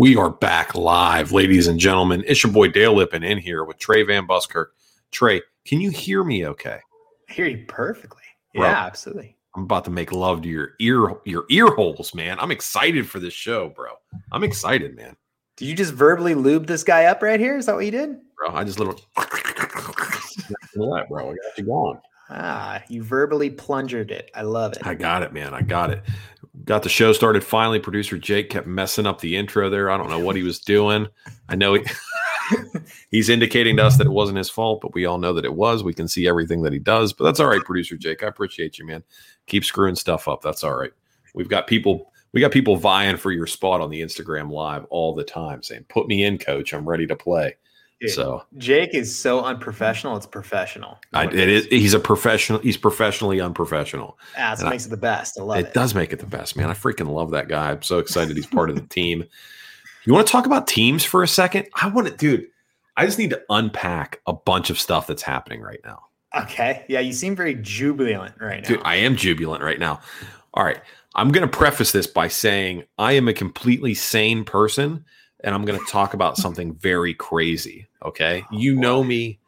We are back live, ladies and gentlemen. It's your boy Dale Lippin in here with Trey Van Buskirk. Trey, can you hear me okay? I hear you perfectly. Bro. Yeah, absolutely. I'm about to make love to your ear your ear holes, man. I'm excited for this show, bro. I'm excited, man. Did you just verbally lube this guy up right here? Is that what you did? Bro, I just little what, bro? I got you going. Ah, you verbally plungered it. I love it. I got it, man. I got it. Got the show started finally. Producer Jake kept messing up the intro there. I don't know what he was doing. I know he, he's indicating to us that it wasn't his fault, but we all know that it was. We can see everything that he does, but that's all right, producer Jake. I appreciate you, man. Keep screwing stuff up. That's all right. We've got people we got people vying for your spot on the Instagram live all the time saying, "Put me in, coach. I'm ready to play." Dude, so Jake is so unprofessional. It's professional. I, it is. He's a professional. He's professionally unprofessional. Ah, that's what makes it the best. I love it. it. does make it the best, man. I freaking love that guy. I'm so excited he's part of the team. You want to talk about teams for a second? I want to, dude. I just need to unpack a bunch of stuff that's happening right now. Okay. Yeah, you seem very jubilant right now. Dude, I am jubilant right now. All right. I'm going to preface this by saying I am a completely sane person and I'm going to talk about something very crazy. Okay. Oh, you know me.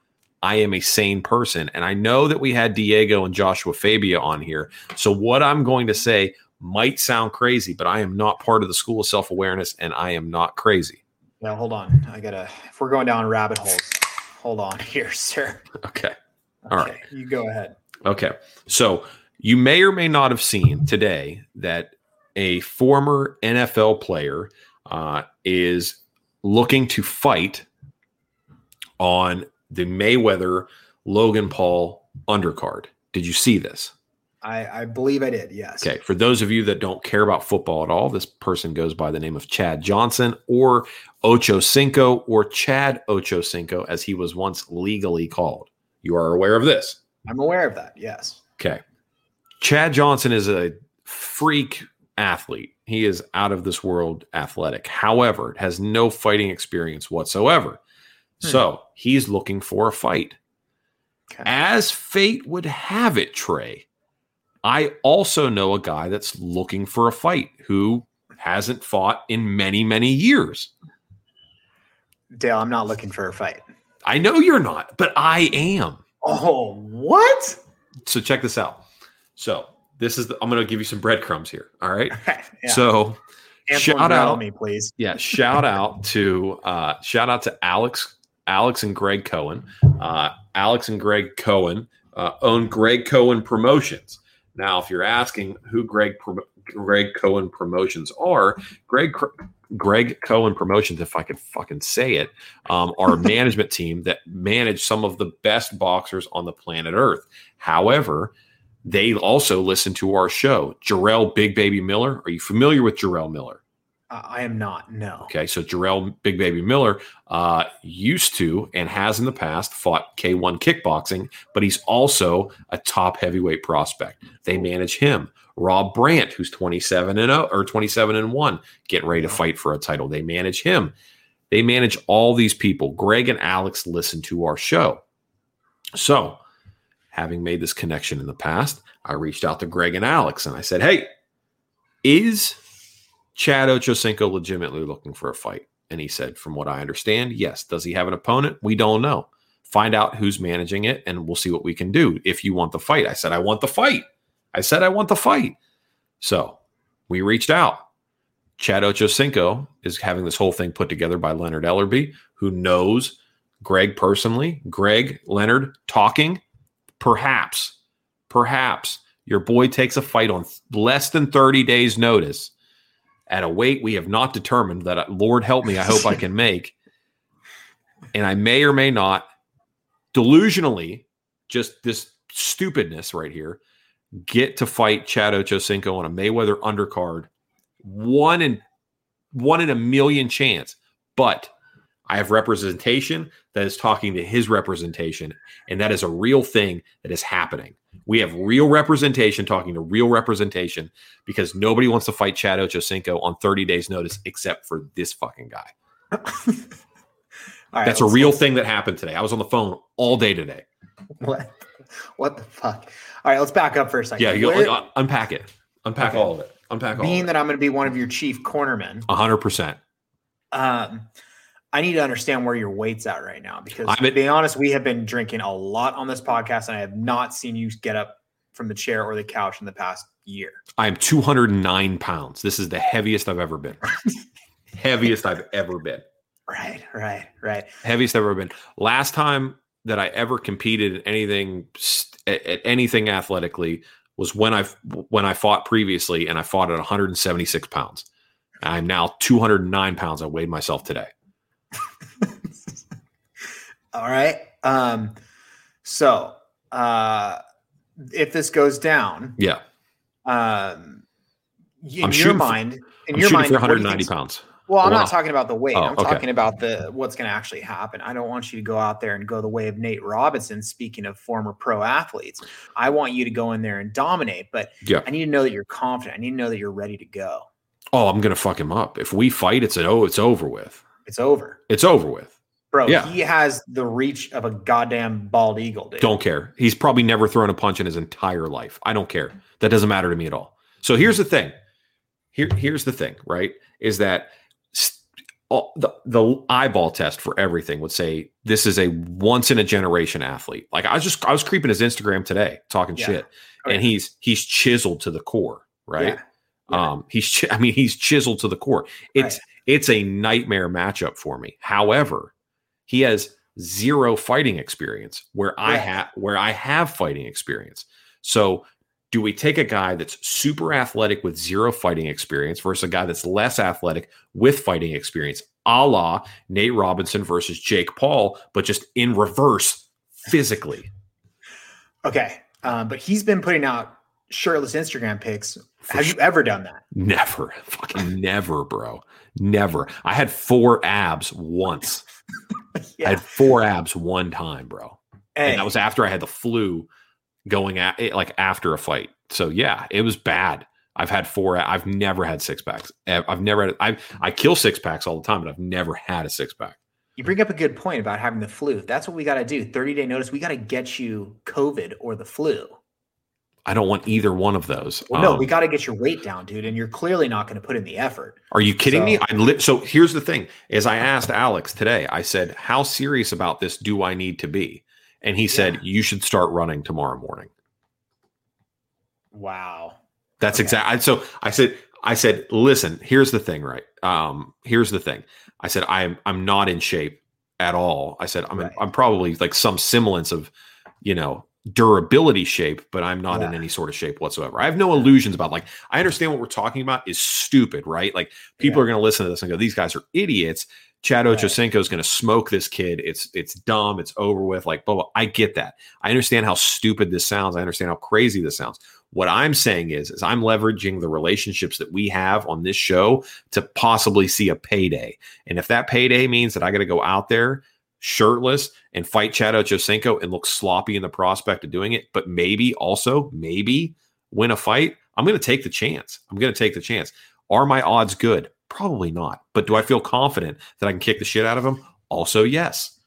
I am a sane person. And I know that we had Diego and Joshua Fabia on here. So what I'm going to say might sound crazy, but I am not part of the school of self awareness and I am not crazy. Now, hold on. I got to, if we're going down rabbit holes, hold on here, sir. Okay. All okay, right. You go ahead. Okay. So you may or may not have seen today that a former NFL player uh, is looking to fight on the Mayweather Logan Paul undercard. Did you see this? I, I believe I did. Yes. Okay. For those of you that don't care about football at all, this person goes by the name of Chad Johnson or Ocho Cinco or Chad Ocho Cinco, as he was once legally called. You are aware of this? I'm aware of that. Yes. Okay. Chad Johnson is a freak athlete. He is out of this world athletic. However, has no fighting experience whatsoever. Hmm. So he's looking for a fight. Okay. As fate would have it, Trey, I also know a guy that's looking for a fight who hasn't fought in many, many years. Dale, I'm not looking for a fight. I know you're not, but I am. Oh, what? So check this out. So this is the, I'm going to give you some breadcrumbs here. All right. yeah. So Antoine shout out me, please. yeah, shout out to uh, shout out to Alex, Alex and Greg Cohen. Uh, Alex and Greg Cohen uh, own Greg Cohen Promotions. Now, if you're asking who Greg Greg Cohen Promotions are, Greg Greg Cohen Promotions, if I could fucking say it, um, are a management team that manage some of the best boxers on the planet Earth. However, they also listen to our show. Jarrell Big Baby Miller. Are you familiar with Jarrell Miller? Uh, I am not. No. Okay, so Jarrell Big Baby Miller uh, used to and has in the past fought K1 kickboxing, but he's also a top heavyweight prospect. They manage him. Rob Brant, who's 27 and 0 or 27 and 1, getting ready to fight for a title. They manage him. They manage all these people. Greg and Alex listen to our show. So, having made this connection in the past, I reached out to Greg and Alex and I said, Hey, is Chad Ochocinco legitimately looking for a fight? And he said, From what I understand, yes. Does he have an opponent? We don't know. find out who's managing it, and we'll see what we can do. If you want the fight, I said I want the fight. I said I want the fight. So we reached out. Chad Ochocinco is having this whole thing put together by Leonard Ellerbe, who knows Greg personally. Greg, Leonard talking. Perhaps, perhaps your boy takes a fight on less than 30 days' notice at a weight we have not determined that, uh, Lord help me, I hope I can make. And I may or may not delusionally, just this stupidness right here, get to fight Chad Ochocinco on a Mayweather undercard. One in one in a million chance. But I have representation that is talking to his representation, and that is a real thing that is happening. We have real representation talking to real representation because nobody wants to fight Chad Ochocinco on 30 days' notice except for this fucking guy. All right, That's a real thing that happened today. I was on the phone all day today. What? What the fuck? All right, let's back up for a second. Yeah, you Where- un- unpack it. Unpack Okay. all of it. Unpack all being of it. Mean that I'm going to be one of your chief cornermen, hundred percent. um, I need to understand where your weight's at right now because I'm to be honest, we have been drinking a lot on this podcast, and I have not seen you get up from the chair or the couch in the past year. I am 209 pounds. This is the heaviest I've ever been. heaviest I've ever been. Right, right, right. Heaviest I've ever been. Last time that I ever competed in anything at, at anything athletically was when I when I fought previously, and I fought at 176 pounds. I'm now 209 pounds. I weighed myself today. All right. Um, so uh, if this goes down, Yeah, um, in I'm your mind, in I'm your mind, for what do you 190 pounds. Well, I'm Wow. not talking about the weight. Oh, I'm okay. talking about the what's going to actually happen. I don't want you to go out there and go the way of Nate Robinson. Speaking of former pro athletes, I want you to go in there and dominate. But Yeah. I need to know that you're confident. I need to know that you're ready to go. Oh, I'm gonna fuck him up. If we fight, it's an oh, it's over with. It's over, It's over with. bro. Yeah. He has the reach of a goddamn bald eagle, dude. Don't care. He's probably never thrown a punch in his entire life. I don't care. That doesn't matter to me at all. So here's the thing. Here, here's the thing, right? Is that all, the the eyeball test for everything would say this is a once in a generation athlete. Like I was just I was creeping his Instagram today, talking Yeah. shit, Okay. and he's he's chiseled to the core, right? Yeah. Um, he's I mean he's chiseled to the core. It's Right. It's a nightmare matchup for me. However, he has zero fighting experience where I have where I have fighting experience. So do we take a guy that's super athletic with zero fighting experience versus a guy that's less athletic with fighting experience, a la Nate Robinson versus Jake Paul, but just in reverse physically? Okay. Um, but he's been putting out shirtless Instagram pics. Have you ever done that? Never, fucking never, bro. Never. I had four abs once. I had four abs one time, bro. Hey, and that was after I had the flu going at it eh, like after a fight. So yeah, it was bad. I've had four. I've never had six packs. I've never had. I I kill six packs all the time, but I've never had a six pack. You bring up a good point about having the flu. That's what we got to do. 30 day notice. We got to get you COVID or the flu. I don't want either one of those. Well, no, Um, we got to get your weight down, dude. And you're clearly not going to put in the effort. Are you kidding me? So- I li- so here's the thing: is I asked Alex today. I said, "How serious about this do I need to be?" And he said, Yeah. "You should start running tomorrow morning." Wow. That's Okay. exactly. So I said, I said, listen, here's the thing, right? Um, here's the thing. I said, I'm I'm not in shape at all. I said, I'm Right. I'm probably like some semblance of, you know, durability shape, but I'm not in any sort of shape whatsoever. I have no illusions about like I understand what we're talking about is stupid, right? Like people Yeah. are going to listen to this and go, these guys are idiots. Chad Right. Ochocinco is going to smoke this kid. It's it's dumb. It's over with. Like, blah, blah. I get that. I understand how stupid this sounds. I understand how crazy this sounds. What I'm saying is, is I'm leveraging the relationships that we have on this show to possibly see a payday. And if that payday means that I got to go out there shirtless and fight Chad Ochocinco and look sloppy in the prospect of doing it, but maybe also maybe win a fight, I'm going to take the chance. I'm going to take the chance. Are my odds good? Probably not. But do I feel confident that I can kick the shit out of him? Also, yes.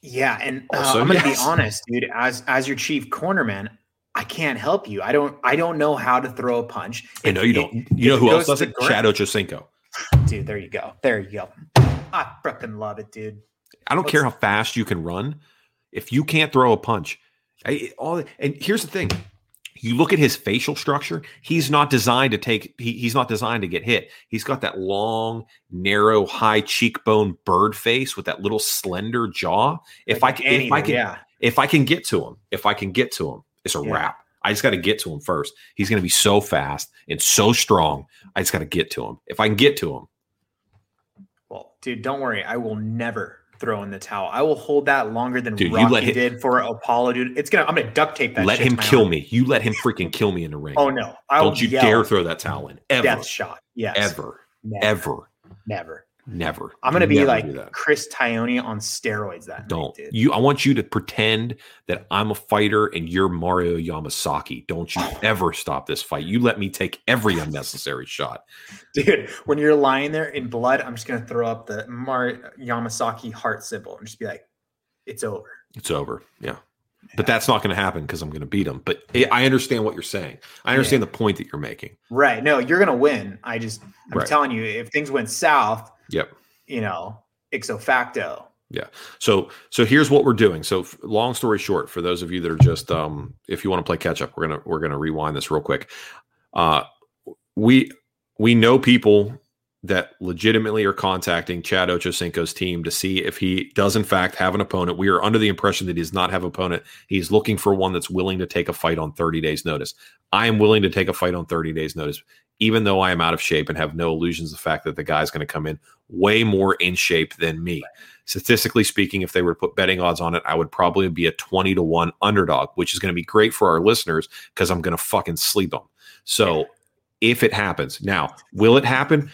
Yeah, and uh, Also, I'm gonna yes. be honest, dude. As as your chief cornerman, I can't help you. I don't. I don't know how to throw a punch. I know you if- don't. You know who else does to it? Chad Ochocinco. Dude, there you go. There you go. I freaking love it, dude. I don't care how fast you can run. If you can't throw a punch, I, all and here's the thing. You look at his facial structure, he's not designed to take he, he's not designed to get hit. He's got that long, narrow, high cheekbone bird face with that little slender jaw. If Like I can if I can yeah. if I can get to him, if I can get to him, it's a Yeah. wrap. I just got to get to him first. He's going to be so fast and so strong. I just got to get to him. If I can get to him, Well, dude, don't worry. I will never throw in the towel. I will hold that longer than Dude, you Rocky let him- did for Apollo, dude. It's gonna. I'm gonna duct tape that. let him kill me. You let him freaking kill me in the ring. Oh no! I will Don't you yell, dare throw that towel in. Ever. death shot. Yes. Ever. Never. Ever. Never. Never. I'm gonna be like. Chris Tione on steroids. That Don't dude. you? I want you to pretend that I'm a fighter and you're Mario Yamasaki. Don't you ever stop this fight? You let me take every unnecessary shot. dude. When you're lying there in blood, I'm just gonna throw up the Mar Yamasaki heart symbol and just be like, "It's over." It's over. Yeah. But that's not going to happen because I'm going to beat him. But I I understand what you're saying. I understand the point that you're making. Right? No, you're gonna win. I just, I'm Right. telling you, if things went south, Yep. you know, ixo facto. Yeah. So so here's what we're doing. So long story short, for those of you that are just um, if you want to play catch up, we're gonna we're gonna rewind this real quick. Uh, we we know people that legitimately are contacting Chad Ochocinco's team to see if he does in fact have an opponent. We are under the impression that he does not have an opponent. He's looking for one that's willing to take a fight on 30 days notice. I am willing to take a fight on 30 days notice, even though I am out of shape and have no illusions of the fact that the guy's going to come in way more in shape than me. Statistically speaking, if they were to put betting odds on it, I would probably be a 20 to 1 underdog, which is going to be great for our listeners because I'm going to fucking sleep them. So if it happens, now, will it happen?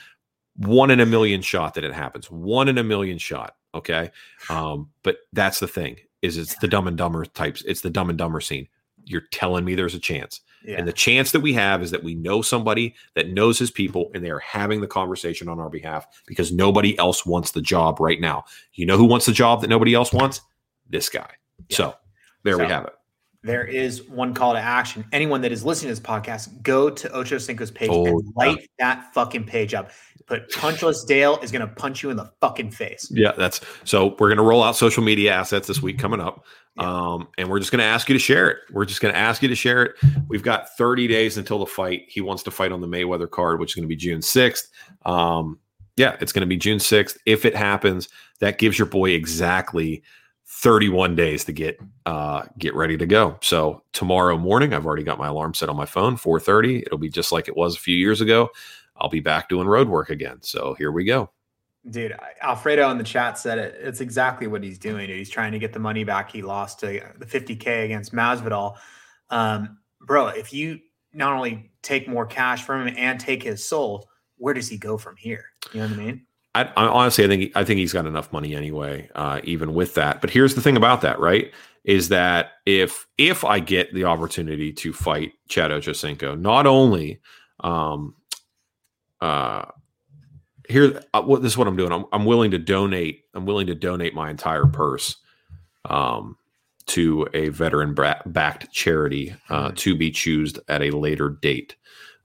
One in a million shot that it happens. One in a million shot. Okay. Um, but that's the thing is it's the dumb and dumber types. It's the dumb and dumber scene. You're telling me there's a chance. Yeah. And the chance that we have is that we know somebody that knows his people and they are having the conversation on our behalf because nobody else wants the job right now. You know who wants the job that nobody else wants? This guy. So there we have it. there is one call to action. Anyone that is listening to this podcast, go to Ocho Cinco's page Oh, and light that fucking page up. Put Punchless Dale is gonna punch you in the fucking face. Yeah, that's so we're gonna roll out social media assets this week coming up. Yeah. Um, and we're just gonna ask you to share it. We're just gonna ask you to share it. We've got 30 days until the fight. He wants to fight on the Mayweather card, which is gonna be June 6th. Um, yeah, it's gonna be June 6th. If it happens, that gives your boy exactly 31 days to get uh get ready to go. So tomorrow morning, I've already got my alarm set on my phone, 4:30. It'll be just like it was a few years ago. I'll be back doing road work again. So here we go. Dude, Alfredo in the chat said it. It's exactly what he's doing. Dude. He's trying to get the money back he lost to the 50K against Masvidal. Um, bro, if you not only take more cash from him and take his soul, where does he go from here? You know what I mean? I, I honestly, I think I think he's got enough money anyway, uh, even with that. But here's the thing about that, right? Is that if if I get the opportunity to fight Chad Ochocinco, not only, um, uh, here, uh, what this is what I'm doing. I'm, I'm willing to donate. I'm willing to donate my entire purse, um, to a veteran backed charity uh, to be choosed at a later date.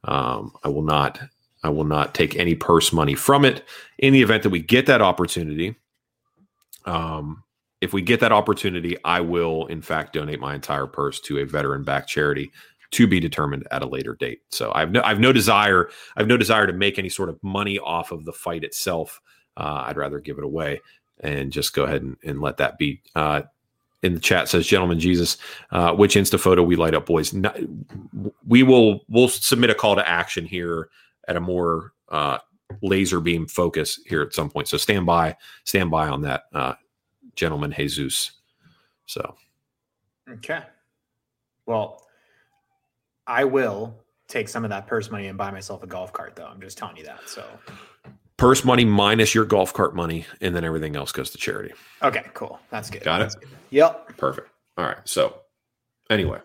Um, I will not. I will not take any purse money from it in the event that we get that opportunity, um, if we get that opportunity, I will, in fact, donate my entire purse to a veteran-backed charity to be determined at a later date. So I've no, I've no desire, I've no desire to make any sort of money off of the fight itself. Uh, I'd rather give it away and just go ahead and, and let that be. Uh, in the chat says, "Gentlemen, Jesus, uh, which Insta photo we light up, boys? We will we'll submit a call to action here at a more uh, laser beam focus here at some point. So stand by, stand by on that, uh, gentleman Jesus. So Okay. Well, I will take some of that purse money and buy myself a golf cart, though. I'm just telling you that. So, purse money minus your golf cart money, and then everything else goes to charity. okay, cool. That's good. Got it? Good. Yep. Perfect. All right. So anyway,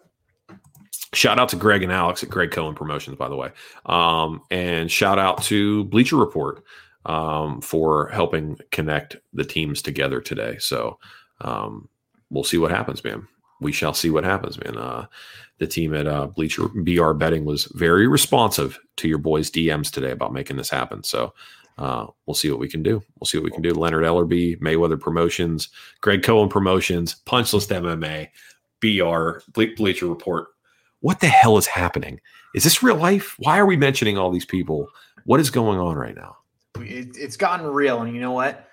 shout out to Greg and Alex at Greg Cohen Promotions, by the way, um, and shout out to Bleacher Report um, for helping connect the teams together today. So um, we'll see what happens, man. We shall see what happens, man. Uh, the team at uh, Bleacher BR Betting was very responsive to your boys' DMs today about making this happen. So uh, we'll see what we can do. We'll see what we can do. Leonard Ellerbe, Mayweather Promotions, Greg Cohen Promotions, Punchlist MMA, BR, Ble- Bleacher Report. What the hell is happening? Is this real life? Why are we mentioning all these people? What is going on right now? It, it's gotten real, and you know what?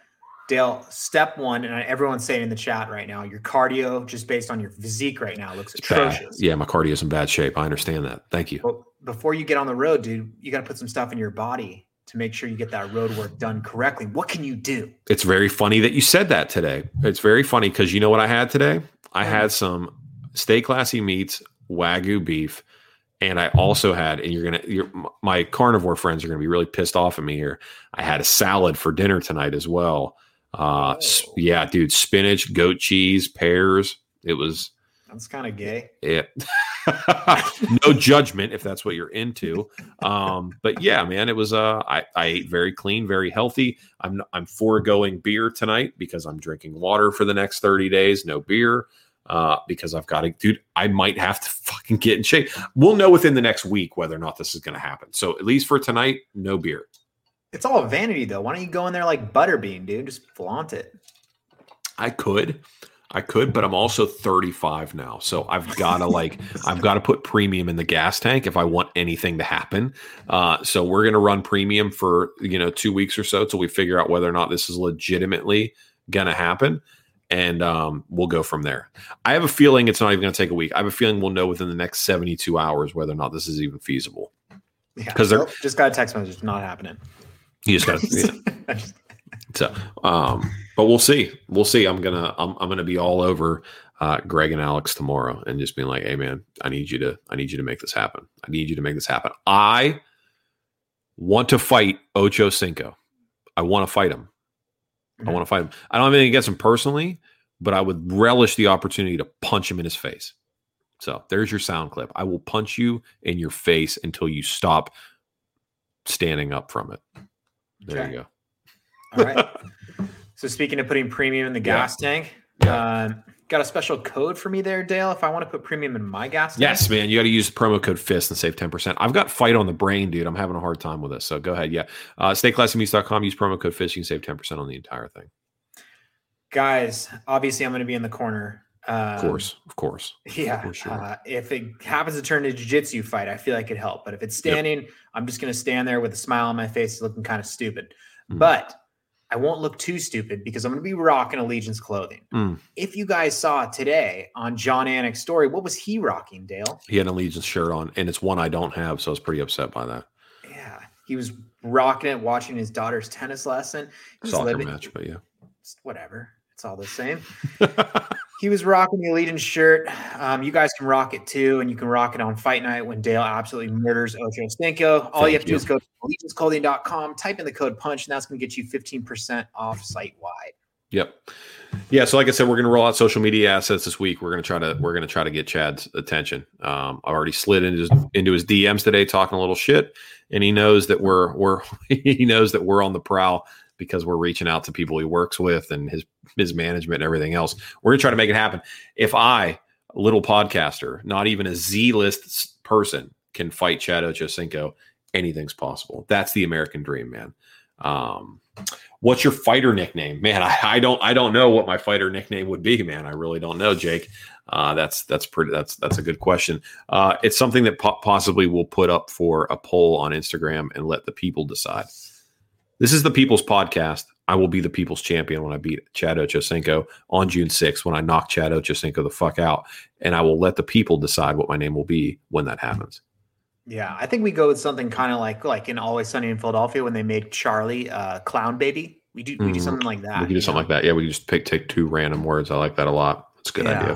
Dale, step one, and everyone's saying in the chat right now, your cardio, just based on your physique right now, looks Bad. atrocious. Yeah, my cardio's in bad shape. I understand that. Thank you. But before you get on the road, dude, you got to put some stuff in your body to make sure you get that road work done correctly. What can you do? It's very funny that you said that today. It's very funny because you know what I had today? I had some Stay Classy Meats Wagyu beef. And I also had, and you're gonna, you're, my carnivore friends are gonna be really pissed off at me here. I had a salad for dinner tonight as well. Uh, Oh. yeah, dude, spinach, goat cheese, pears. It was That's kind of gay. it. no judgment if that's what you're into. Um, but yeah, man, it was. Uh, I, I ate very clean, very healthy. I'm I'm foregoing beer tonight because I'm drinking water for the next 30 days. No beer. Uh, because I've got to, dude, I might have to fucking get in shape. We'll know within the next week whether or not this is going to happen. So at least for tonight, no beer. It's all vanity, though. Why don't you go in there like Butterbean, dude? Just flaunt it. I could, I could, but I'm also 35 now, so I've got to like, I've got to put premium in the gas tank if I want anything to happen. Uh, so we're gonna run premium for you know two weeks or so till we figure out whether or not this is legitimately gonna happen, and um, we'll go from there. I have a feeling it's not even gonna take a week. I have a feeling we'll know within the next 72 hours whether or not this is even feasible. Yeah, 'Cause they're- just got a text message. Not happening. You just got to. yeah. So, um, but we'll see. We'll see. I'm gonna I'm, I'm gonna be all over uh, Greg and Alex tomorrow, and just being like, "Hey, man, I need you to I need you to make this happen. I need you to make this happen. I want to fight Ocho Cinco. I want to fight him. I want to fight him. I don't have anything against him personally, but I would relish the opportunity to punch him in his face. So there's your sound clip. I will punch you in your face until you stop standing up from it. There Okay. you go. All right. so speaking of putting premium in the Yeah. gas tank, Yeah. um, got a special code for me there, Dale. If I want to put premium in my gas tank, Yes, man. You got to use promo code FIST and save 10%. I've got fight on the brain, dude. I'm having a hard time with this. So go ahead. Yeah. Uh, stayclassymeats.com. Use promo code FIST. You can save 10% on the entire thing. guys. Obviously, I'm going to be in the corner. Um, Of course. Of course. Yeah. For sure. Uh, if it happens to turn into a jiu-jitsu fight, I feel like it help. But if it's standing, I'm just going to stand there with a smile on my face, looking kind of stupid. Mm. But I won't look too stupid because I'm going to be rocking Allegiance clothing. Mm. If you guys saw today on Jon Anik's story, what was he rocking, Dale? He had an Allegiance shirt on, and it's one I don't have. So I was pretty upset by that. Yeah, he was rocking it, watching his daughter's tennis lesson. Soccer living, match, but yeah. whatever. It's all the same. He was rocking the Allegiance shirt. Um, you guys can rock it too, and you can rock it on fight night when Dale absolutely murders Ocho Cinco. All you Thank have to do is go to allegianceclothing.com, type in the code punch, and that's going to get you 15% off site wide. Yep. Yeah. So, like I said, we're going to roll out social media assets this week. We're going to try to we're going to try to get Chad's attention. Um, I already slid into his, into his DMs today, talking a little shit, and he knows that we're we're he knows that we're on the prowl because we're reaching out to people he works with and his his management and everything else. We're to try to make it happen. If I, little podcaster, not even a Z list person, can fight Chad Ochocinco, anything's possible. That's the American dream, man. Um, what's your fighter nickname man I, I don't i don't know what my fighter nickname would be man i really don't know jake uh, that's that's pretty that's that's a good question uh, it's something that po- possibly we'll put up for a poll on instagram and let the people decide this is the people's podcast i will be the people's champion when i beat chad ochocinco on june 6th when i knock chad ochocinco the fuck out and i will let the people decide what my name will be when that happens Yeah, I think we go with something kind of like like in Always Sunny in Philadelphia when they made Charlie uh, Clown Baby. We do we do Mhm. something like that. we do something like that yeah we just pick take two random words i like that a lot it's a good yeah. idea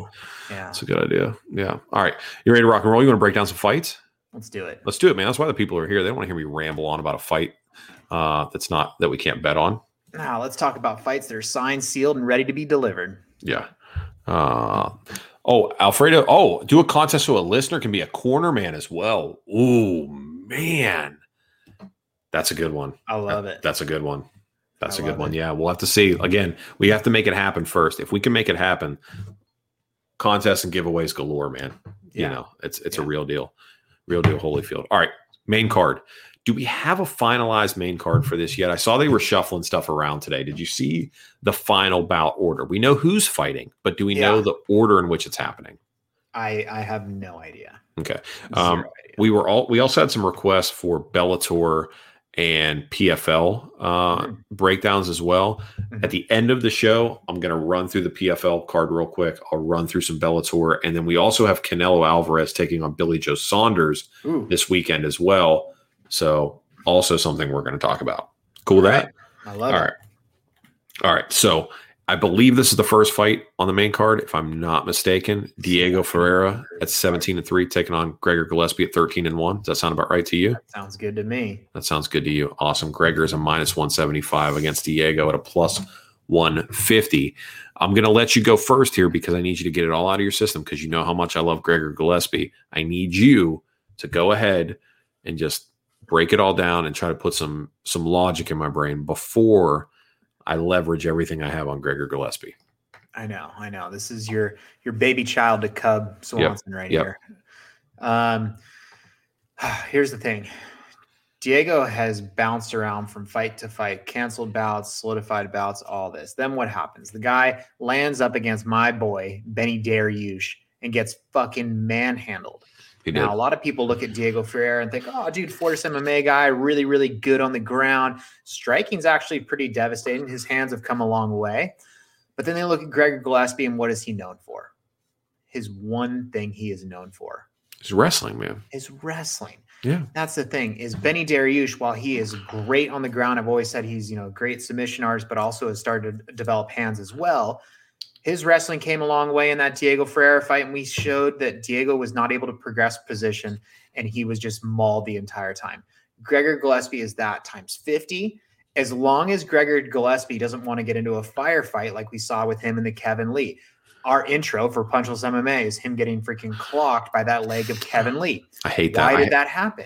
Yeah, That's a good idea. Yeah. All right. You ready to rock and roll? You want to break down some fights? let's do it. Let's do it, man. That's why the people are here. They don't want to hear me ramble on about a fight uh, that's not that we can't bet on. Now let's talk about fights that are signed, sealed, and ready to be delivered. Yeah. Uh, oh, Alfredo. Oh, do a contest so a listener can be a corner man as well. Oh man, that's a good one. I love it. That's a good one. That's I a good one. it. Yeah, we'll have to see. Again, we have to make it happen first. If we can make it happen, contests and giveaways galore, man. You know, it's it's Yeah. a real deal. Real deal, Holyfield. All right, main card. Do we have a finalized main card for this yet? I saw they were shuffling stuff around today. Did you see the final bout order? We know who's fighting, but do we know the order in which it's happening? I I have no idea. Okay. Um, idea. we were all we also had some requests for Bellator and PFL uh, Mhm. breakdowns as well. Mhm. At the end of the show, I'm going to run through the PFL card real quick. I'll run through some Bellator, and then we also have Canelo Alvarez taking on Billy Joe Saunders Ooh, this weekend as well. So also something we're going to talk about. Cool that? I love All it. right. All right. So I believe this is the first fight on the main card, if I'm not mistaken. Diego Ferreira at 17 and 3, taking on Gregor Gillespie at 13 and 1. Does that sound about right to you? Sounds good to me. That sounds good to you. Awesome. Gregor is a minus 175 against Diego at a plus 150. I'm going to let you go first here because I need you to get it all out of your system because you know how much I love Gregor Gillespie. I need you to go ahead and just break it all down and try to put some some logic in my brain before I leverage everything I have on Gregor Gillespie. I know, I know. This is your your baby child to Cub Swanson right yep. here. Um, here's the thing. Diego has bounced around from fight to fight, canceled bouts, solidified bouts, all this. Then what happens? The guy lands up against my boy, Benny Dariush, and gets fucking manhandled. He did. Now, a lot of people look at Diego Ferreira and think, oh, dude, Fortis MMA guy, really, really good on the ground. Striking's actually pretty devastating. His hands have come a long way. But then they look at Gregor Gillespie and what is he known for? His one thing he is known for He's wrestling, man. is wrestling. Yeah. That's the thing. Is Benny Dariush, while he is great on the ground, I've always said he's, you know, great submission artist, but also has started to develop hands as well. His wrestling came a long way in that Diego Ferreira fight, and we showed that Diego was not able to progress position and he was just mauled the entire time. Gregor Gillespie is that times 50. As long as Gregor Gillespie doesn't want to get into a firefight like we saw with him and the Kevin Lee. Our intro for Punch List MMA is him getting freaking clocked by that leg of Kevin Lee. I hate that. Why I- did that happen?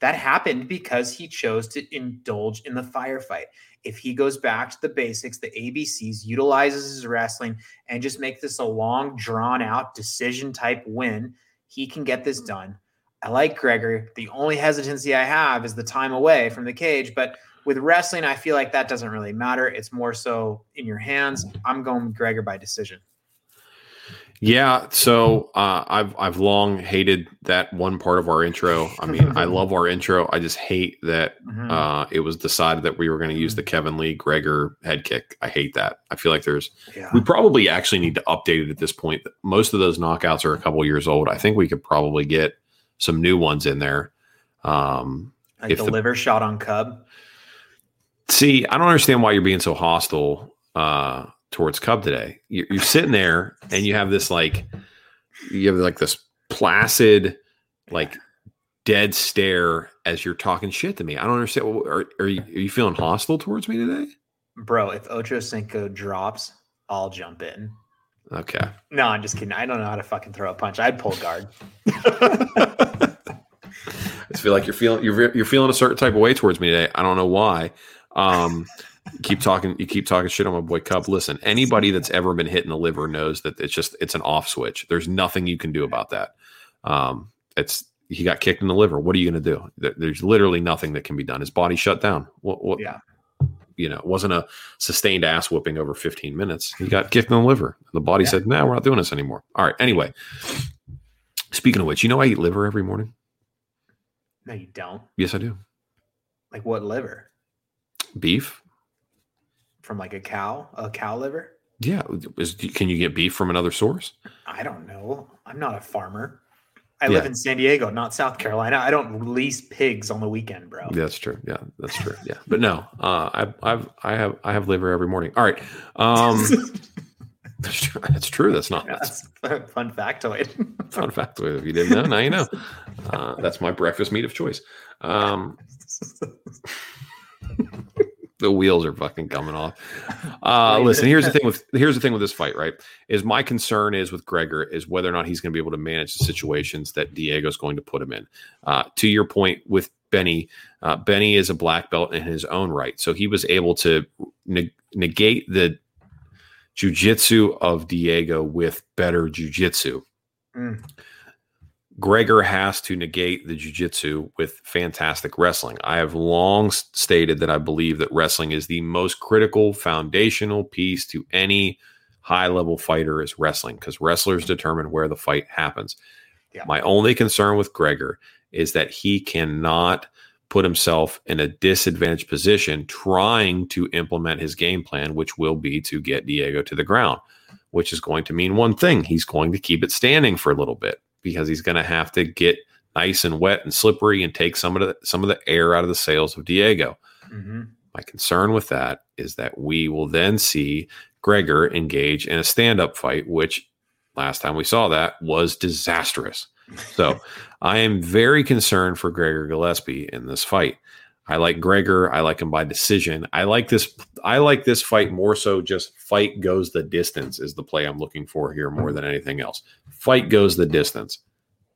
That happened because he chose to indulge in the firefight. If he goes back to the basics, the ABCs, utilizes his wrestling, and just make this a long, drawn out decision type win, he can get this done. I like Gregor. The only hesitancy I have is the time away from the cage. But with wrestling, I feel like that doesn't really matter. It's more so in your hands. I'm going with Gregor by decision. Yeah, so uh, I've I've long hated that one part of our intro. I mean, I love our intro. I just hate that Mhm. uh, it was decided that we were going to use the Kevin Lee Gregor head kick. I hate that. I feel like there's yeah. we probably actually need to update it at this point. Most of those knockouts are a couple years old. I think we could probably get some new ones in there. Um, Like if the, the- liver shot on Cub. See, I don't understand why you're being so hostile uh, towards Cub today. You're, you're sitting there and you have this like, you have like this placid, like dead stare as you're talking shit to me. I don't understand. Are, are, you, are you feeling hostile towards me today? Bro, if Ocho Cinco drops, I'll jump in. Okay. No, I'm just kidding. I don't know how to fucking throw a punch. I'd pull guard. I just feel like you're feeling you're you're feeling a certain type of way towards me today. I don't know why. Um, keep talking you keep talking shit on my boy Cub. Listen, anybody that's ever been hit in the liver knows that it's just it's an off switch. There's nothing you can do about that. Um, it's he got kicked in the liver. What are you going to do? There's literally nothing that can be done. His body shut down. What? what Yeah. You know, it wasn't a sustained ass whooping over 15 minutes. He got kicked in the liver. The body said, "No, we're not doing this anymore." All right. Anyway, speaking of which, you know I eat liver every morning. No, you don't. Yes, I do. Like what liver? Beef. From like a cow? A cow liver? Yeah. Is, can you get beef from another source? I don't know. I'm not a farmer. I live in San Diego, not South Carolina. I don't release pigs on the weekend, bro. That's true. Yeah, that's true. Yeah, but no, uh, I, I've I have I have liver every morning. All right. Um, that's true. That's true. That's not that's That's fun factoid. fun factoid. If you didn't know, now you know. Uh, that's my breakfast meat of choice. Um, the wheels are fucking coming off. Uh, listen, here's the thing with here's the thing with this fight, right? Is my concern is with Gregor is whether or not he's going to be able to manage the situations that Diego's going to put him in. Uh, to your point with Benny, uh, Benny is a black belt in his own right, so he was able to neg- negate the jujitsu of Diego with better jujitsu. Mm. Gregor has to negate the jujitsu with fantastic wrestling. I have long stated that I believe that wrestling is the most critical foundational piece to any high level fighter is wrestling because wrestlers determine where the fight happens. Yeah. My only concern with Gregor is that he cannot put himself in a disadvantaged position trying to implement his game plan, which will be to get Diego to the ground, which is going to mean one thing. He's going to keep it standing for a little bit because he's going to have to get nice and wet and slippery and take some of the some of the air out of the sails of Diego. Mm-hmm. My concern with that is that we will then see Gregor engage in a stand-up fight, which last time we saw that was disastrous. So I am very concerned for Gregor Gillespie in this fight. I like Gregor. I like him by decision. I like this. I like this fight more so. Just fight goes the distance is the play I'm looking for here more than anything else. Fight goes the distance.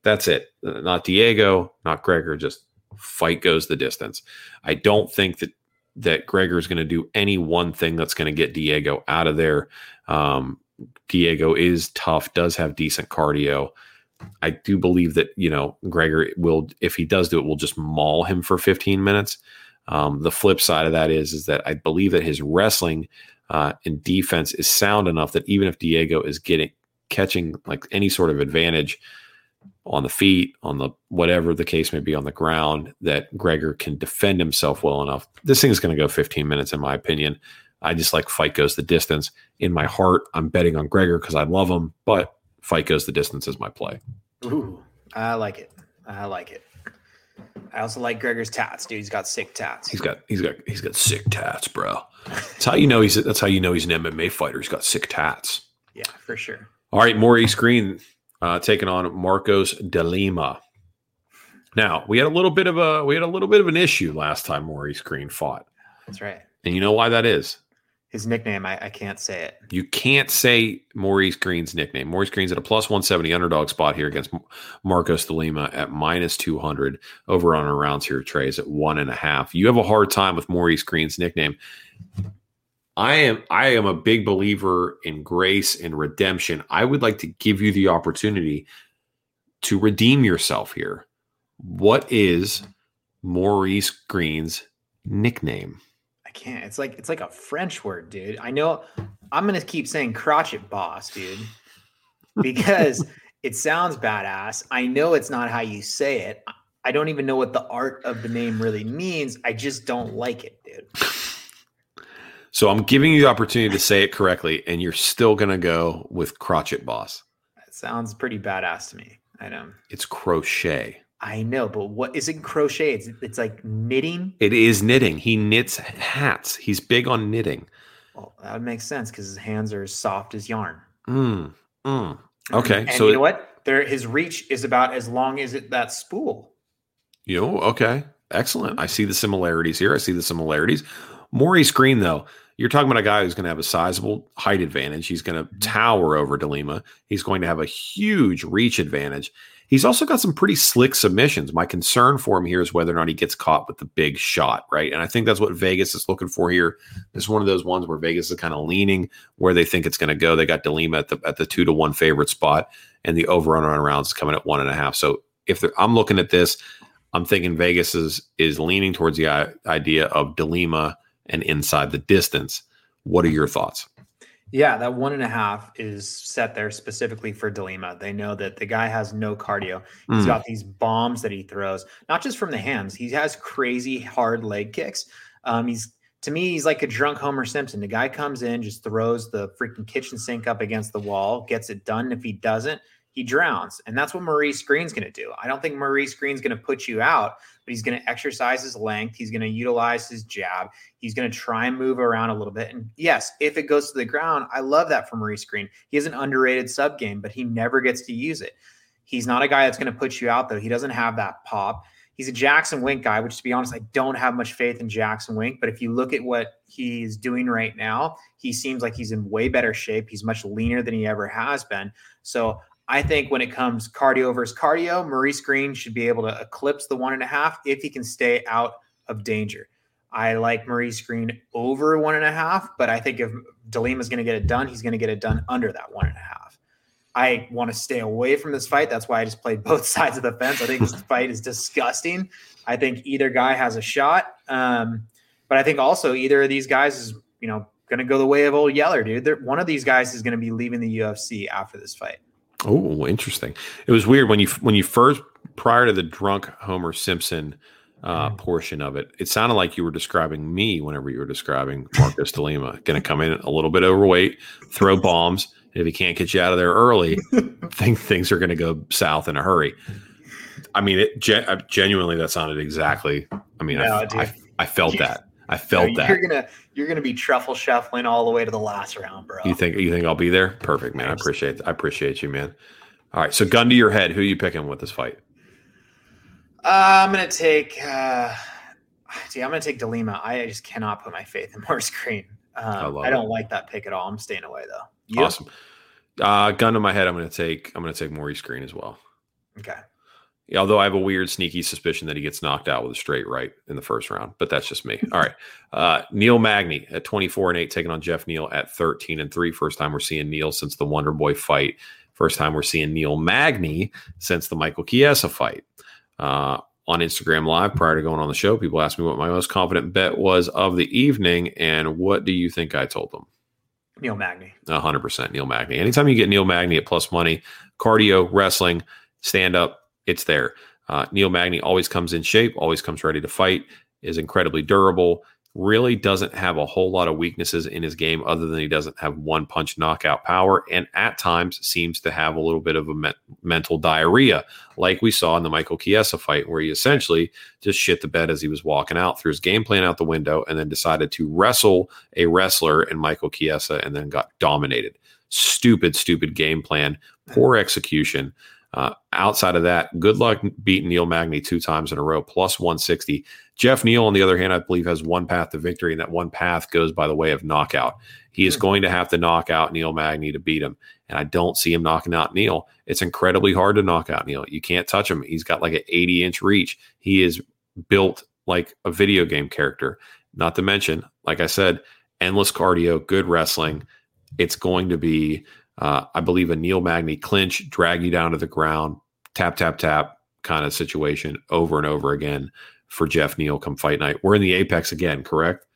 That's it. Not Diego, not Gregor. Just fight goes the distance. I don't think that that Gregor is going to do any one thing that's going to get Diego out of there. Um, Diego is tough, does have decent cardio. I do believe that you know Gregor will, if he does do it, will just maul him for 15 minutes. Um, the flip side of that is is that I believe that his wrestling uh, and defense is sound enough that even if Diego is getting catching like any sort of advantage on the feet, on the whatever the case may be on the ground, that Gregor can defend himself well enough. This thing is going to go 15 minutes, in my opinion. I just like fight goes the distance. In my heart, I'm betting on Gregor because I love him, but fight goes the distance is my play. Ooh, I like it. I like it. I also like Gregor's tats, dude. He's got sick tats. He's got he's got he's got sick tats, bro. That's how you know he's that's how you know he's an MMA fighter. He's got sick tats. Yeah, for sure. All right, Maurice Greene uh, taking on Marcos de Lima. Now we had a little bit of a we had a little bit of an issue last time Maurice Greene fought. That's right. And you know why that is? His nickname. I, I, can't say it. You can't say Maurice Greene's nickname. Maurice Greene's at a plus 170 underdog spot here against Marcos de Lima at minus 200 over on our rounds here trays at one and a half. You have a hard time with Maurice Greene's nickname. I am I am a big believer in grace and redemption. I would like to give you the opportunity to redeem yourself here. What is Maurice Greene's nickname? Can't. It's like it's like a French word, dude. I know I'm gonna keep saying crotchet boss, dude, because it sounds badass. I know it's not how you say it. I don't even know what the art of the name really means. I just don't like it, dude. So I'm giving you the opportunity to say it correctly, and you're still gonna go with crotchet boss. That sounds pretty badass to me. I know. It's crochet. I know, but what is it crochet? It's it's like knitting. It is knitting. He knits hats. He's big on knitting. Well, that would make sense because his hands are as soft as yarn. Mm, mm. Okay, and, so you know what? There, his reach is about as long as it that spool. You know, okay, excellent. Mm-hmm. I see the similarities here. I see the similarities. Maurice Greene, though, you're talking about a guy who's going to have a sizable height advantage. He's going to mm-hmm. tower over de Lima. He's going to have a huge reach advantage. He's also got some pretty slick submissions. My concern for him here is whether or not he gets caught with the big shot, right? And I think that's what Vegas is looking for here. This is one of those ones where Vegas is kind of leaning where they think it's going to go. They got de Lima at the at the two to one favorite spot, and the over on rounds is coming at one and a half. So if I'm looking at this, I'm thinking Vegas is is leaning towards the idea of de Lima and inside the distance. What are your thoughts? Yeah, that one and a half is set there specifically for de Lima. They know that the guy has no cardio. He's mm. got these bombs that he throws, not just from the hands. He has crazy hard leg kicks. Um, he's to me, he's like a drunk Homer Simpson. The guy comes in, just throws the freaking kitchen sink up against the wall, gets it done. If he doesn't, he drowns. And that's what Maurice Greene's going to do. I don't think Maurice Greene's going to put you out, but he's going to exercise his length. He's going to utilize his jab. He's going to try and move around a little bit. And yes, if it goes to the ground, I love that for Maurice Greene. He has an underrated sub game, but he never gets to use it. He's not a guy that's going to put you out, though. He doesn't have that pop. He's a Jackson Wink guy, which to be honest, I don't have much faith in Jackson Wink. But if you look at what he's doing right now, he seems like he's in way better shape. He's much leaner than he ever has been. So I think when it comes cardio versus cardio, Maurice Greene should be able to eclipse the one and a half if he can stay out of danger. I like Maurice Greene over one and a half, but I think if de Lima is going to get it done, he's going to get it done under that one and a half. I want to stay away from this fight. That's why I just played both sides of the fence. I think this fight is disgusting. I think either guy has a shot. Um, but I think also either of these guys is, you know, going to go the way of old Yeller, dude. They're, one of these guys is going to be leaving the UFC after this fight. Oh, interesting. It was weird when you when you first prior to the drunk Homer Simpson uh, mm. portion of it, it sounded like you were describing me whenever you were describing Marcos de Lima. Going to come in a little bit overweight, throw bombs. And If he can't get you out of there early, think things are going to go south in a hurry. I mean, it gen- genuinely that sounded exactly. I mean, no, I, I, I, felt that. I felt that. You're gonna you're gonna be truffle shuffling all the way to the last round, bro. You think you think I'll be there? Perfect, man. I appreciate I appreciate you, man. All right, so gun to your head. Who are you picking with this fight? Uh, I'm gonna take. Uh, see, I'm gonna take de Lima. I just cannot put my faith in Maurice Greene. Um, I, I, don't it. like that pick at all. I'm staying away though. You? Awesome. Uh, gun to my head. I'm gonna take. I'm gonna take Maurice Greene as well. Okay. Although I have a weird, sneaky suspicion that he gets knocked out with a straight right in the first round, but that's just me. All right, uh, Neil Magny at 24 and eight, taking on Jeff Neal at 13 and three. First time we're seeing Neil since the Wonder Boy fight. First time we're seeing Neil Magny since the Michael Chiesa fight. Uh, on Instagram Live prior to going on the show, people asked me what my most confident bet was of the evening, and what do you think I told them? Neil Magny. 100% Neil Magny. Anytime you get Neil Magny at plus money, cardio, wrestling, stand up, it's there. Uh, Neil Magny always comes in shape, always comes ready to fight, is incredibly durable, really doesn't have a whole lot of weaknesses in his game other than he doesn't have one punch knockout power and at times seems to have a little bit of a me- mental diarrhea like we saw in the Michael Chiesa fight where he essentially just shit the bed as he was walking out threw his game plan out the window and then decided to wrestle a wrestler in Michael Chiesa and then got dominated stupid stupid game plan poor execution uh, outside of that, good luck beating Neil Magny two times in a row, plus 160. Jeff Neal, on the other hand, I believe has one path to victory, and that one path goes by the way of knockout. He is hmm. going to have to knock out Neil Magny to beat him. And I don't see him knocking out Neil. It's incredibly hard to knock out Neil. You can't touch him. He's got like an 80 inch reach. He is built like a video game character. Not to mention, like I said, endless cardio, good wrestling. It's going to be uh, I believe a Neil Magny clinch, drag you down to the ground, tap, tap, tap kind of situation over and over again for Jeff Neal come fight night. We're in the apex again, correct?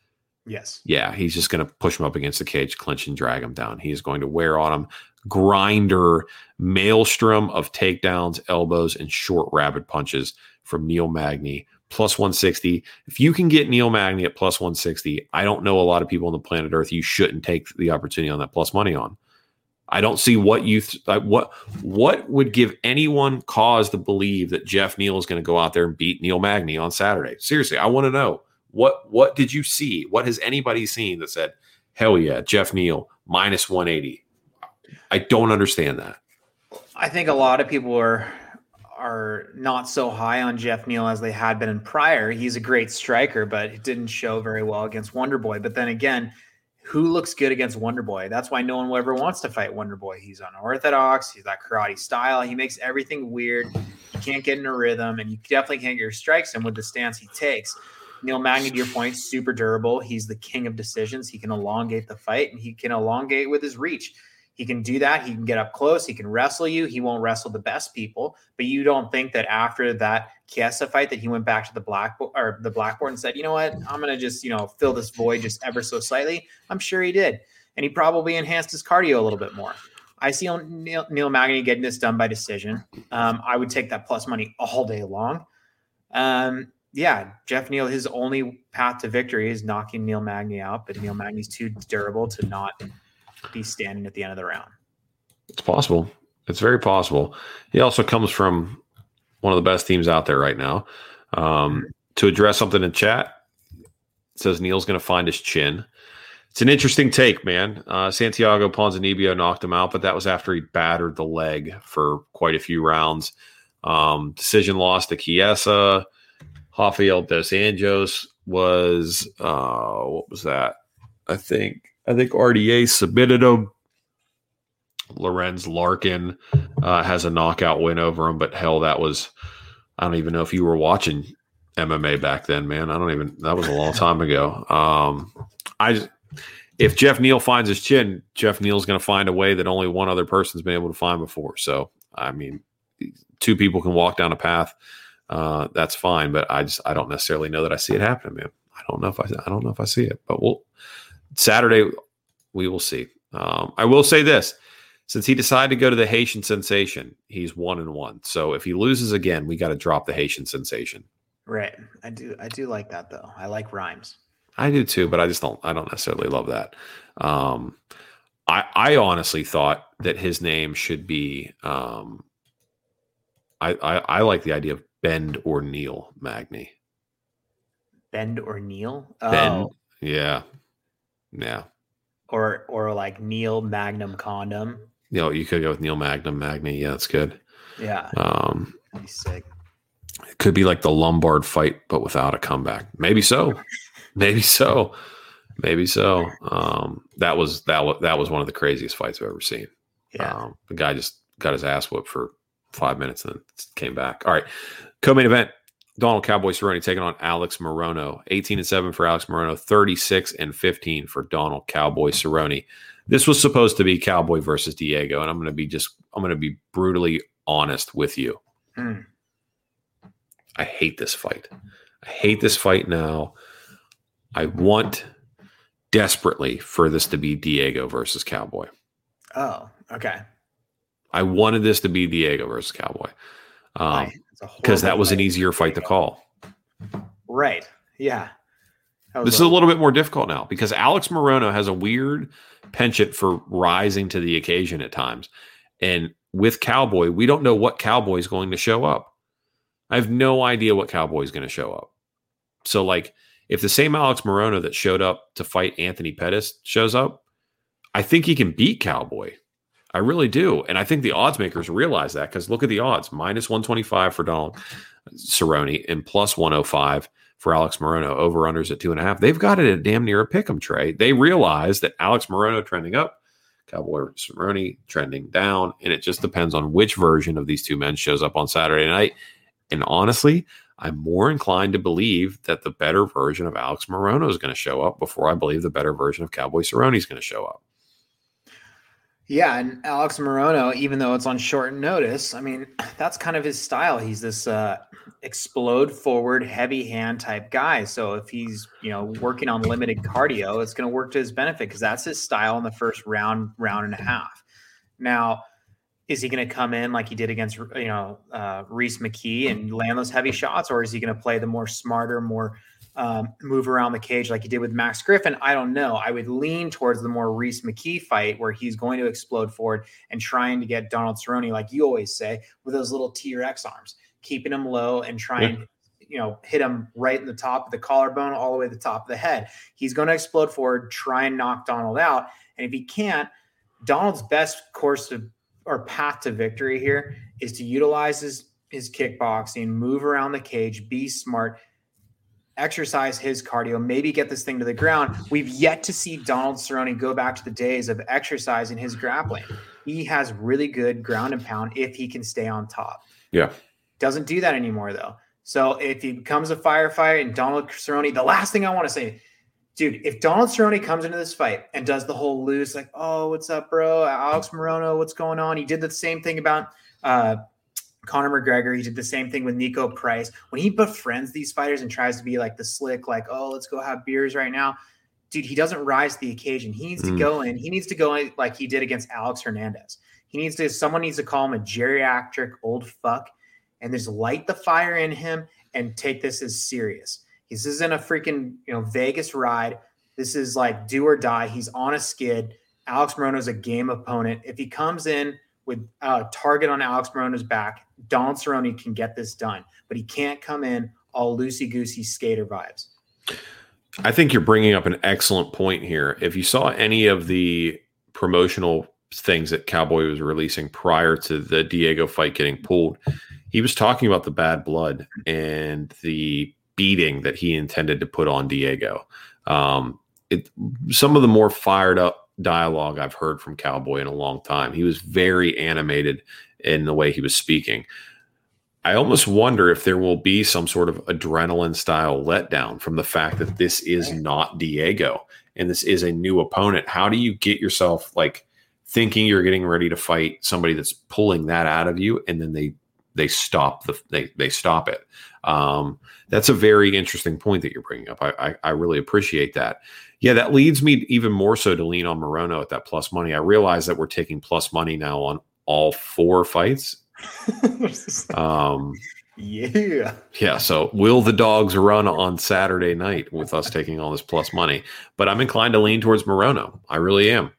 Yes. Yeah, he's just going to push him up against the cage, clinch and drag him down. He's going to wear on him grinder maelstrom of takedowns, elbows, and short rapid punches from Neil Magny. Plus 160. If you can get Neil Magny at plus 160, I don't know a lot of people on the planet Earth you shouldn't take the opportunity on that plus money on. I don't see what you th- what what would give anyone cause to believe that Jeff Neal is going to go out there and beat Neil Magny on Saturday. Seriously, I want to know what what did you see? What has anybody seen that said, "Hell yeah, Jeff Neal minus 180"? I don't understand that. I think a lot of people are are not so high on Jeff Neal as they had been in prior. He's a great striker, but it didn't show very well against Wonder Boy. But then again, who looks good against Wonder Boy. That's why no one ever wants to fight Wonder Boy. He's unorthodox. He's that karate style. He makes everything weird. You can't get in a rhythm, and you definitely can't get your strikes in with the stance he takes. Neil Magny, to your point, super durable. He's the king of decisions. He can elongate the fight, and he can elongate with his reach. He can do that. He can get up close. He can wrestle you. He won't wrestle the best people. But you don't think that after that Chiesa fight that he went back to the blackboard or the blackboard and said, you know what, I'm gonna just you know fill this void just ever so slightly. I'm sure he did, and he probably enhanced his cardio a little bit more. I see Neil, Neil Magny getting this done by decision. Um, I would take that plus money all day long. Um, yeah, Jeff Neal, his only path to victory is knocking Neil Magny out, but Neil Magny's too durable to not be standing at the end of the round. It's possible. It's very possible. He also comes from one of the best teams out there right now. Um, to address something in chat, says Neil's going to find his chin. It's an interesting take, man. Uh, Santiago Ponzinibbio knocked him out, but that was after he battered the leg for quite a few rounds. Um, decision loss to Chiesa. Rafael dos Anjos was uh, what was that? I think I think RDA submitted him. Lorenz Larkin uh, has a knockout win over him, but hell, that was I don't even know if you were watching MMA back then, man. I don't even that was a long time ago. Um, I just if Jeff Neal finds his chin, Jeff Neal's going to find a way that only one other person's been able to find before. So, I mean, two people can walk down a path. Uh, that's fine, but I just I don't necessarily know that I see it happening, man. I don't know if I I don't know if I see it, but we'll Saturday we will see. Um, I will say this: since he decided to go to the Haitian sensation, he's one and one. So if he loses again, we got to drop the Haitian sensation. Right. I do. I do like that though. I like rhymes. I do too, but I just don't. I don't necessarily love that. Um, I I honestly thought that his name should be. Um, I, I I like the idea of Bend or Neil Magny. Bend or Neil. Bend. Oh. Yeah. Yeah. Or or like Neil Magnum Condom. You know, you could go with Neil Magnum Magny. Yeah, that's good. Yeah. Um, That'd sick. It could be like the Lombard fight, but without a comeback. Maybe so. Maybe so. Maybe so. Um, that was that was that was one of the craziest fights I've ever seen. Yeah. Um, the guy just got his ass whooped for five minutes and then came back. All right. Co-main event. Donald Cowboy Cerrone taking on Alex Morono. 18 and 7 for Alex Morono, 36 and 15 for Donald Cowboy Cerrone. This was supposed to be Cowboy versus Diego, and I'm gonna be just I'm gonna be brutally honest with you. Mm. I hate this fight. I hate this fight now. I want desperately for this to be Diego versus Cowboy. Oh, okay. I wanted this to be Diego versus Cowboy Why? Because that was an easier fight to call. Right. Yeah. This is a little bit more difficult now because Alex Morono has a weird penchant for rising to the occasion at times. And with Cowboy, we don't know what Cowboy is going to show up. I have no idea what Cowboy is going to show up. So, like, if the same Alex Morono that showed up to fight Anthony Pettis shows up, I think he can beat Cowboy. I really do. And I think the odds makers realize that because look at the odds minus 125 for Donald Cerrone and plus 105 for Alex Morono. Over unders at two and a half. They've got it at damn near a pick 'em trade. They realize that Alex Morono trending up, Cowboy Cerrone trending down, and it just depends on which version of these two men shows up on Saturday night. And honestly, I'm more inclined to believe that the better version of Alex Morono is going to show up before I believe the better version of Cowboy Cerrone is going to show up. Yeah, and Alex Morono, even though it's on short notice, I mean, that's kind of his style. He's this uh, explode forward, heavy hand type guy. So if he's you know working on limited cardio, it's going to work to his benefit because that's his style in the first round, round and a half. Now, is he going to come in like he did against you know uh, Rhys McKee and land those heavy shots, or is he going to play the more smarter, more um, move around the cage like he did with Max Griffin. I don't know. I would lean towards the more Rhys McKee fight where he's going to explode forward and trying to get Donald Cerrone, like you always say, with those little T Rex arms, keeping him low and trying, you know, hit him right in the top of the collarbone, all the way to the top of the head. He's going to explode forward, try and knock Donald out. And if he can't, Donald's best course of or path to victory here is to utilize his his kickboxing, move around the cage, be smart, exercise his cardio, maybe get this thing to the ground. We've yet to see Donald Cerrone go back to the days of exercising his grappling. He has really good ground and pound if he can stay on top. Yeah. Doesn't do that anymore though. So if he becomes a firefighter and Donald Cerrone, the last thing I want to say, dude, if Donald Cerrone comes into this fight and does the whole loose, like, oh, what's up, bro? Alex Morono, what's going on? He did the same thing about uh Conor McGregor. He did the same thing with Niko Price. When he befriends these fighters and tries to be like the slick, like, oh, let's go have beers right now. Dude, he doesn't rise to the occasion. He needs to Mm. go in. He needs to go in like he did against Alex Hernandez. He needs to, someone needs to call him a geriatric old fuck and just light the fire in him and take this as serious. This isn't a freaking, you know, Vegas ride. This is like do or die. He's on a skid. Alex Morono's a game opponent. If he comes in with a target on Alex Morono's back, Don Cerrone can get this done, but he can't come in all loosey goosey skater vibes. I think you're bringing up an excellent point here. If you saw any of the promotional things that Cowboy was releasing prior to the Diego fight getting pulled, he was talking about the bad blood and the beating that he intended to put on Diego. Um, it, some of the more fired up dialogue I've heard from Cowboy in a long time. He was very animated in the way he was speaking. I almost wonder if there will be some sort of adrenaline style letdown from the fact that this is not Diego and this is a new opponent. How do you get yourself like thinking you're getting ready to fight somebody that's pulling that out of you, and then they they stop the they they stop it. Um, that's a very interesting point that you're bringing up. I, I, I really appreciate that. Yeah, that leads me even more so to lean on Morono at that plus money. I realize that we're taking plus money now on all four fights. um, yeah. Yeah. So will the dogs run on Saturday night with us taking all this plus money? But I'm inclined to lean towards Morono. I really am.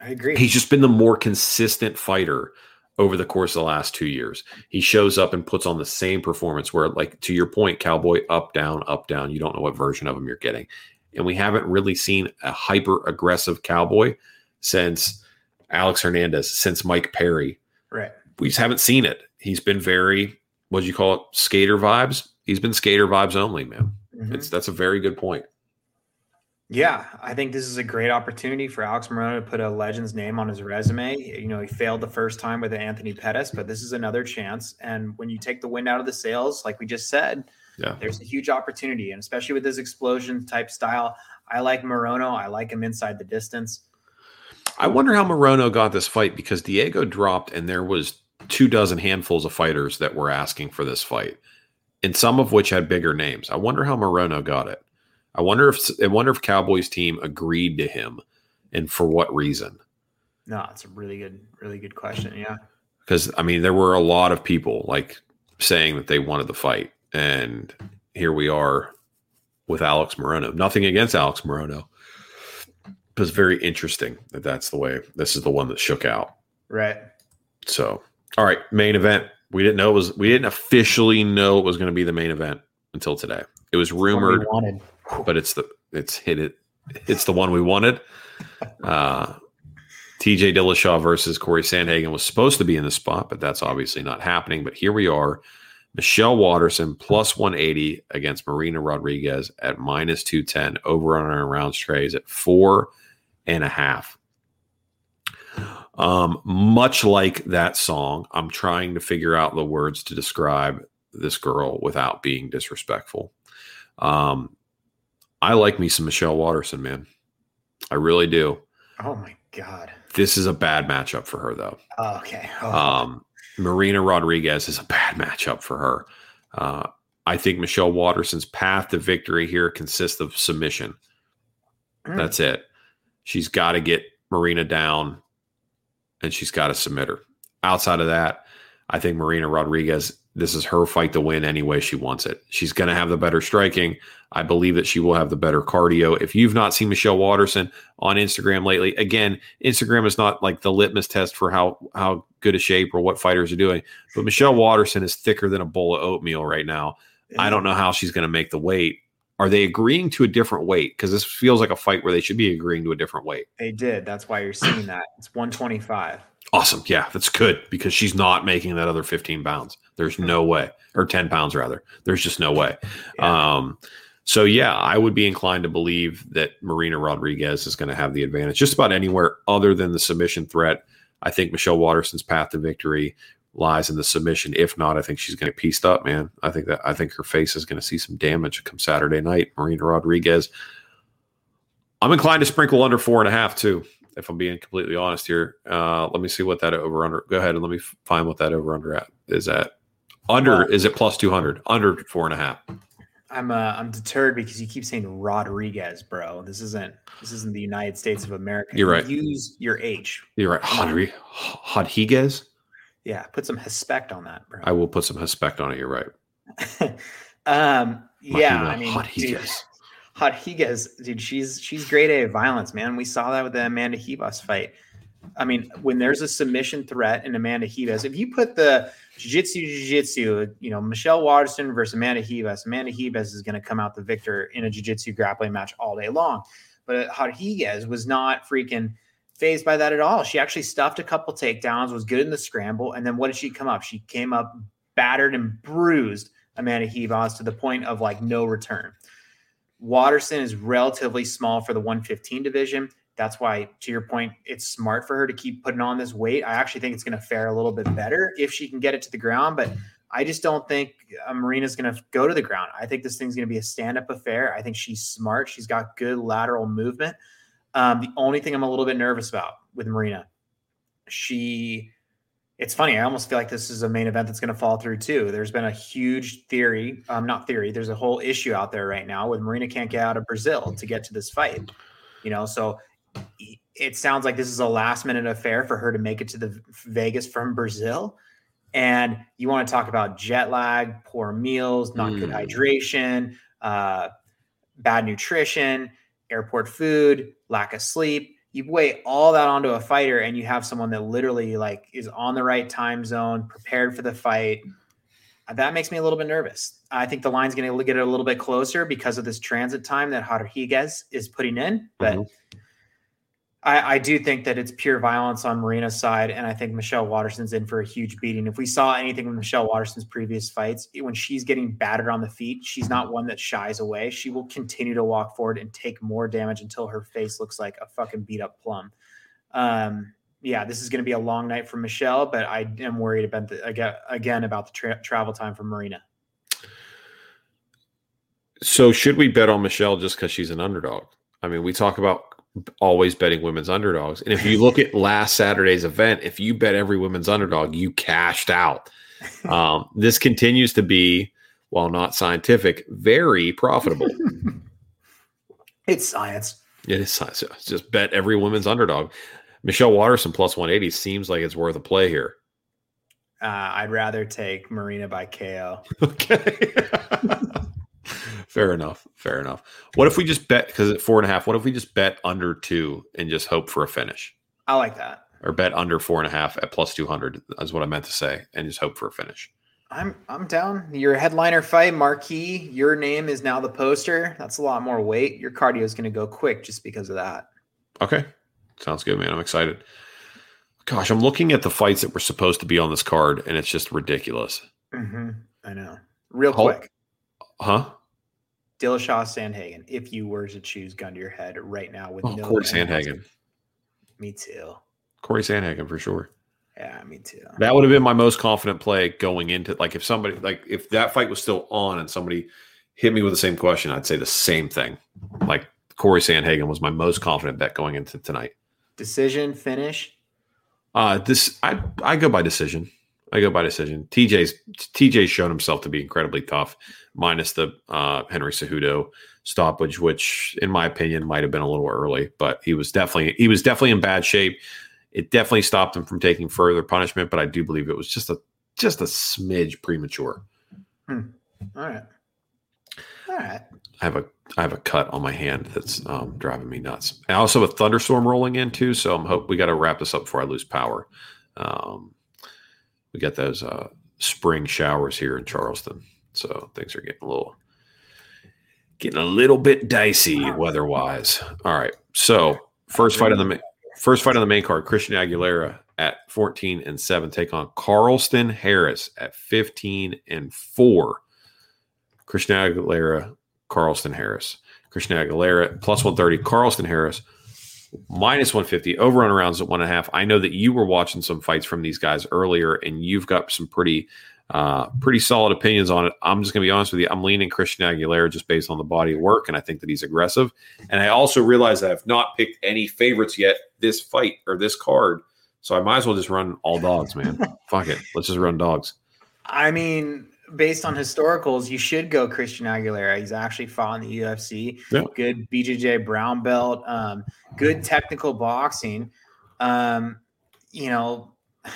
I agree. He's just been the more consistent fighter over the course of the last two years. He shows up and puts on the same performance where, like, to your point, cowboy up, down, up, down. You don't know what version of him you're getting. And we haven't really seen a hyper aggressive cowboy since Alex Hernandez, since Mike Perry. Right. We just haven't seen it. He's been very, what do you call it, skater vibes? He's been skater vibes only, man. Mm-hmm. It's that's a very good point. Yeah, I think this is a great opportunity for Alex Morono to put a legend's name on his resume. You know, he failed the first time with Anthony Pettis, but this is another chance. And when you take the wind out of the sails, like we just said, yeah. there's a huge opportunity. And especially with this explosion type style, I like Morono. I like him inside the distance. I wonder how Morono got this fight because Diego dropped and there was two dozen handfuls of fighters that were asking for this fight, and some of which had bigger names. I wonder how Morono got it. I wonder if I wonder if Cowboys team agreed to him, and for what reason. No, it's a really good, really good question. Yeah, because I mean, there were a lot of people like saying that they wanted the fight, and here we are with Alex Morono. Nothing against Alex Morono, but it's very interesting that that's the way. This is the one that shook out. Right. So, all right, main event. We didn't know it was. We didn't officially know it was going to be the main event until today. It was rumored. wanted but it's the it's hit it it's the one we wanted. Uh, TJ Dillashaw versus Corey Sandhagen was supposed to be in the spot, but that's obviously not happening. But here we are. Michelle Waterson plus 180 against Marina Rodriguez at minus 210 over on our rounds trays at four and a half. Um, much like that song, I'm trying to figure out the words to describe this girl without being disrespectful. Um, I like me some Michelle Waterson, man. I really do. Oh my god. This is a bad matchup for her, though. Oh, okay. Oh. Um, Marina Rodriguez is a bad matchup for her. Uh, I think Michelle Waterson's path to victory here consists of submission. Mm. That's it. She's got to get Marina down and she's got to submit her. Outside of that, I think Marina Rodriguez this is her fight to win any way she wants it. She's going to have the better striking. I believe that she will have the better cardio. If you've not seen Michelle Waterson on Instagram lately, again, Instagram is not like the litmus test for how how good a shape or what fighters are doing. But Michelle Waterson is thicker than a bowl of oatmeal right now. I don't know how she's going to make the weight. Are they agreeing to a different weight? Because this feels like a fight where they should be agreeing to a different weight. They did. That's why you're seeing that. It's 125. Awesome. Yeah, that's good because she's not making that other 15 pounds. There's no way, or 10 pounds rather. There's just no way. Yeah. Um, so yeah, I would be inclined to believe that Marina Rodriguez is going to have the advantage just about anywhere other than the submission threat. I think Michelle Waterson's path to victory lies in the submission. If not, I think she's going to get pieced up, man. I think that I think her face is going to see some damage come Saturday night. Marina Rodriguez. I'm inclined to sprinkle under four and a half too if I'm being completely honest here. Uh, let me see what that over under. Go ahead and let me find what that over under at is at. Under well, is it plus two hundred? Under four and a half. I'm uh, I'm deterred because you keep saying Rodriguez, bro. This isn't this isn't the United States of America. You're right. Use your H. You're right. Rodriguez. Rodriguez. Yeah, put some respect on that, bro. I will put some respect on it. You're right. um, yeah, I mean, Rodriguez. Rodriguez, dude, she's she's great at violence, man. We saw that with the Amanda Ribas fight. I mean, when there's a submission threat in Amanda Ribas, if you put the jiu-jitsu jiu-jitsu, you know, Michelle Waterson versus Amanda Ribas, Amanda Ribas is going to come out the victor in a jiu-jitsu grappling match all day long. But Rodriguez was not freaking phased by that at all. She actually stuffed a couple takedowns, was good in the scramble, and then what did she come up? She came up battered and bruised Amanda Ribas to the point of like no return. Waterson is relatively small for the 115 division. That's why, to your point, it's smart for her to keep putting on this weight. I actually think it's going to fare a little bit better if she can get it to the ground. But I just don't think uh, Marina's going to go to the ground. I think this thing's going to be a stand up affair. I think she's smart. She's got good lateral movement. Um, the only thing I'm a little bit nervous about with Marina, she, it's funny. I almost feel like this is a main event that's going to fall through too. There's been a huge theory, um, not theory. There's a whole issue out there right now with Marina can't get out of Brazil to get to this fight. You know, so it sounds like this is a last minute affair for her to make it to the Vegas from Brazil. And you want to talk about jet lag, poor meals, not mm. good hydration, uh, bad nutrition, airport food, lack of sleep. You weigh all that onto a fighter, and you have someone that literally like is on the right time zone, prepared for the fight. That makes me a little bit nervous. I think the line's going to get a little bit closer because of this transit time that Rodriguez is putting in, but. Mm-hmm I, I, do think that it's pure violence on Marina's side, and I think Michelle Waterson's in for a huge beating. If we saw anything from Michelle Waterson's previous fights, when she's getting battered on the feet, she's not one that shies away. She will continue to walk forward and take more damage until her face looks like a fucking beat up plum. Um, yeah, this is going to be a long night for Michelle, but I am worried about the, again about the tra- travel time for Marina. So, should we bet on Michelle just because she's an underdog? I mean, we talk about always betting women's underdogs. And if you look at last Saturday's event, if you bet every women's underdog, you cashed out. Um, this continues to be, while not scientific, very profitable. it's science. It is science. Just bet every women's underdog. Michelle Waterson plus 180 seems like it's worth a play here. Uh, I'd rather take Marina by KO. Okay. Fair enough. Fair enough. What if we just bet because at four and a half? What if we just bet under two and just hope for a finish? I like that. Or bet under four and a half at plus two hundred. Is what I meant to say, and just hope for a finish. I'm I'm down. Your headliner fight, marquee. Your name is now the poster. That's a lot more weight. Your cardio is going to go quick just because of that. Okay, sounds good, man. I'm excited. Gosh, I'm looking at the fights that were supposed to be on this card, and it's just ridiculous. Mm-hmm. I know. Real quick. Huh? Dillashaw Sandhagen, if you were to choose gun to your head right now with oh, no Corey Sandhagen. Me too. Corey Sandhagen for sure. Yeah, me too. That would have been my most confident play going into like if somebody like if that fight was still on and somebody hit me with the same question, I'd say the same thing. Like Corey Sandhagen was my most confident bet going into tonight. Decision finish. Uh this I I go by decision. I go by decision. TJ's TJ's shown himself to be incredibly tough, minus the uh, Henry Cejudo stoppage, which in my opinion might have been a little early, but he was definitely he was definitely in bad shape. It definitely stopped him from taking further punishment, but I do believe it was just a just a smidge premature. Hmm. All right. All right. I have a I have a cut on my hand that's um, driving me nuts. I also have a thunderstorm rolling in too, so I'm hope we got to wrap this up before I lose power. Um, we got those uh, spring showers here in Charleston, so things are getting a little getting a little bit dicey weather-wise. All right, so first fight on the first fight on the main card: Christian Aguilera at 14 and 7 take on Carlston Harris at 15 and 4. Christian Aguilera, Carlston Harris. Christian Aguilera plus 130, Carlston Harris minus 150 over on rounds at one and a half. I know that you were watching some fights from these guys earlier, and you've got some pretty uh, pretty solid opinions on it. I'm just gonna be honest with you. I'm leaning Christian Aguilera just based on the body of work, and I think that he's aggressive. And I also realize that I've not picked any favorites yet this fight or this card, so I might as well just run all dogs, man. Fuck it, let's just run dogs. I mean, based on historicals, you should go Christian Aguilera. He's actually fought in the UFC. Yeah. Good BJJ brown belt. Um, good technical boxing. Um, you know,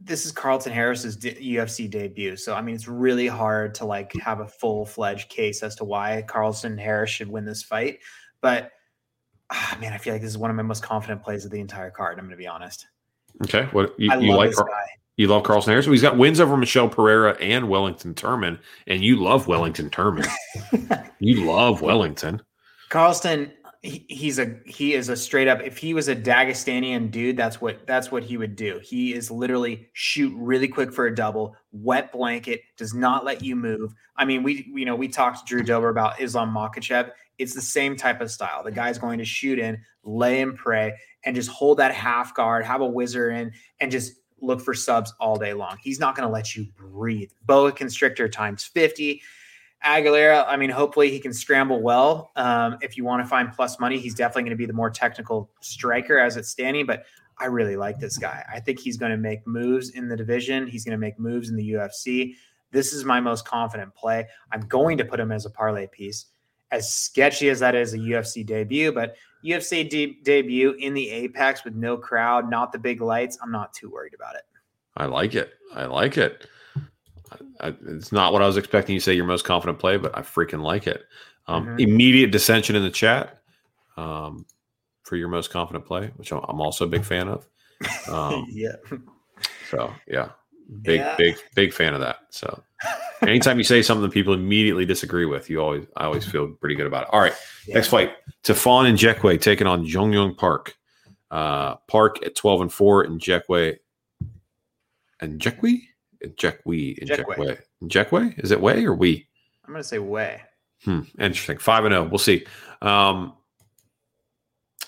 this is Carlston Harris's UFC debut, so I mean, it's really hard to like have a full fledged case as to why Carlston Harris should win this fight. But ah, man, I feel like this is one of my most confident plays of the entire card. I'm going to be honest. Okay, what you, you like? Car- you love Carlston Harris. He's got wins over Michel Pereira and Wellington Turman, and you love Wellington Turman. you love Wellington. Carlston, he, he's a he is a straight up. If he was a Dagestanian dude, that's what that's what he would do. He is literally shoot really quick for a double, wet blanket, does not let you move. I mean, we you know we talked to Drew Dober about Islam Makhachev. It's the same type of style. The guy's going to shoot in, lay and pray, and just hold that half guard, have a whizzer in, and just look for subs all day long. He's not going to let you breathe. Boa constrictor times 50. Aguilera, I mean, hopefully he can scramble well. Um, if you want to find plus money, he's definitely going to be the more technical striker as it's standing. But I really like this guy. I think he's going to make moves in the division. He's going to make moves in the UFC. This is my most confident play. I'm going to put him as a parlay piece. As sketchy as that is a UFC debut, but UFC de- debut in the Apex with no crowd, not the big lights, I'm not too worried about it. I like it. I like it. I, it's not what I was expecting you to say your most confident play, but I freaking like it. Um, Mhm. Immediate dissension in the chat um, for your most confident play, which I'm I'm also a big fan of. Um, yeah. so yeah, big, Yeah. big, big fan of that. So anytime you say something people immediately disagree with, you always, I always feel pretty good about it. All right, next fight: Tafon and Jekwe taking on Jun Yong Park. Uh, Park at twelve and four, and Jekwe and Jekwe, Jekwe and Jekwe. Jekwe. Is it way or we? I'm going to say way. Hmm, interesting. Five and zero. We'll see. Um,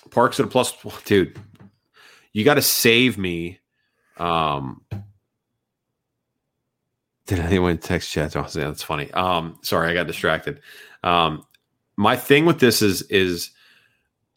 Parks at a plus, dude. You got to save me. Um, did anyone text chat? Oh, yeah, that's funny. Um, sorry, I got distracted. Um, my thing with this is is